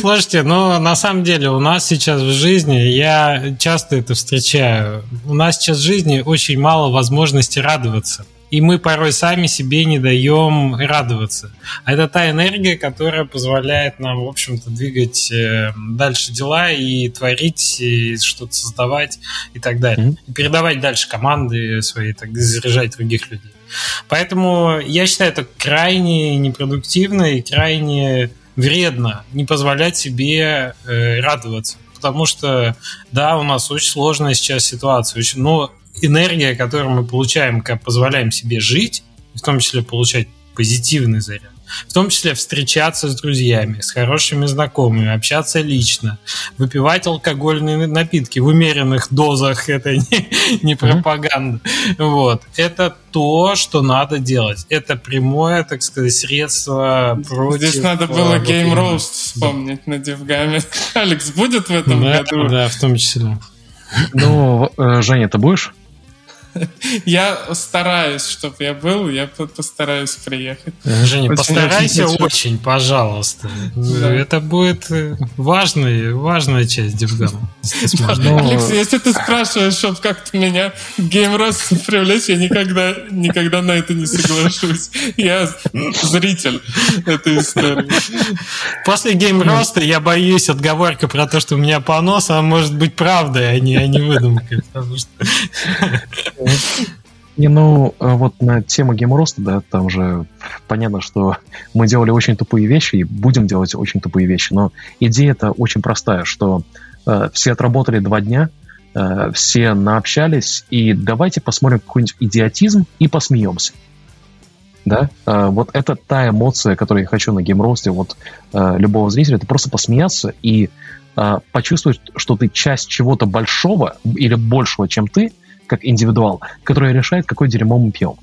Слушайте, ну на самом деле у нас сейчас в жизни, я часто это встречаю, у нас сейчас в жизни очень мало возможностей радоваться. И мы порой сами себе не даем радоваться. А это та энергия, которая позволяет нам, в общем-то, двигать э, дальше дела и творить, и что-то создавать и так далее. И передавать дальше команды свои, так заряжать других людей. Поэтому я считаю это крайне непродуктивно и крайне вредно не позволять себе э, радоваться. Потому что, да, у нас очень сложная сейчас ситуация, очень, но энергия, которую мы получаем, как позволяем себе жить, в том числе получать позитивный заряд, в том числе встречаться с друзьями, с хорошими знакомыми, общаться лично, выпивать алкогольные напитки в умеренных дозах, это не, не пропаганда. Вот. Это то, что надо делать. Это прямое, так сказать, средство против... Здесь надо было э, Game Roast вспомнить на DevGAMM'е. Алекс будет в этом да, году? Да, в том числе. Ну, э, Женя, ты будешь? Я стараюсь, чтобы я был, я постараюсь приехать. Женя, очень, постарайся очень, очень пожалуйста. Да. Это будет э, важная, важная часть DevGAMM'а. Ну, Алекс, если ты спрашиваешь, чтобы как-то меня Game Roast привлечь, я никогда, никогда на это не соглашусь. Я зритель этой истории. После Game Roast'а я боюсь отговорка про то, что у меня понос, а может быть правдой, а не, а не выдумкой. Потому что... Не, ну, э, вот на тему Game Roast'а, да, там же понятно, что мы делали очень тупые вещи и будем делать очень тупые вещи, но идея это очень простая, что э, все отработали два дня, э, все наобщались, и давайте посмотрим какой-нибудь идиотизм и посмеемся. Да, э, вот это та эмоция, которую я хочу на геймросте вот э, любого зрителя, это просто посмеяться и э, почувствовать, что ты часть чего-то большого или большего, чем ты, как индивидуал, который решает, какое дерьмо мы пьем.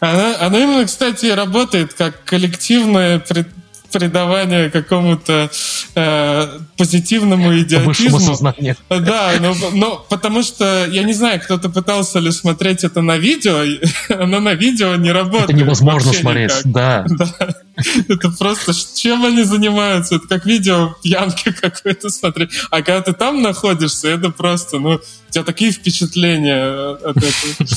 Она, она именно, кстати, работает как коллективное пред, придавание какому-то э, позитивному идиотизму. сознанию. Да, но, но потому что, я не знаю, кто-то пытался ли смотреть это на видео, оно на видео не работает. Это невозможно смотреть, никак. да. да. Это просто, чем они занимаются? Это как видео пьянки какой-то смотреть. А когда ты там находишься, это просто, ну, у тебя такие впечатления от этого.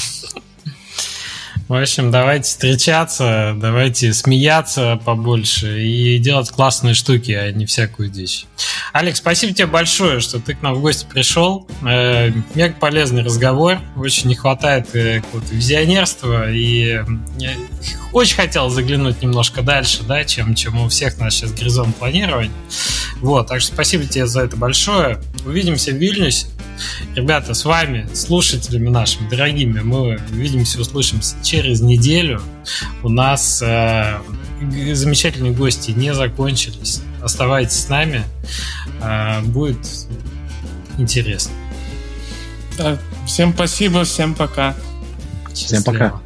В общем, давайте встречаться, давайте смеяться побольше и делать классные штуки, а не всякую дичь. Алекс, спасибо тебе большое, что ты к нам в гости пришел. Э, мега полезный разговор. Очень не хватает э, какого-то визионерства. И очень хотел заглянуть немножко дальше, да, чем, чем у всех нас сейчас горизонт планирования. Вот, так что спасибо тебе за это большое. Увидимся в Вильнюсе. Ребята, с вами, слушателями нашими дорогими, мы увидимся, услышимся через неделю. У нас э, замечательные гости не закончились. Оставайтесь с нами. Э, будет интересно. всем спасибо, всем пока. Всем пока.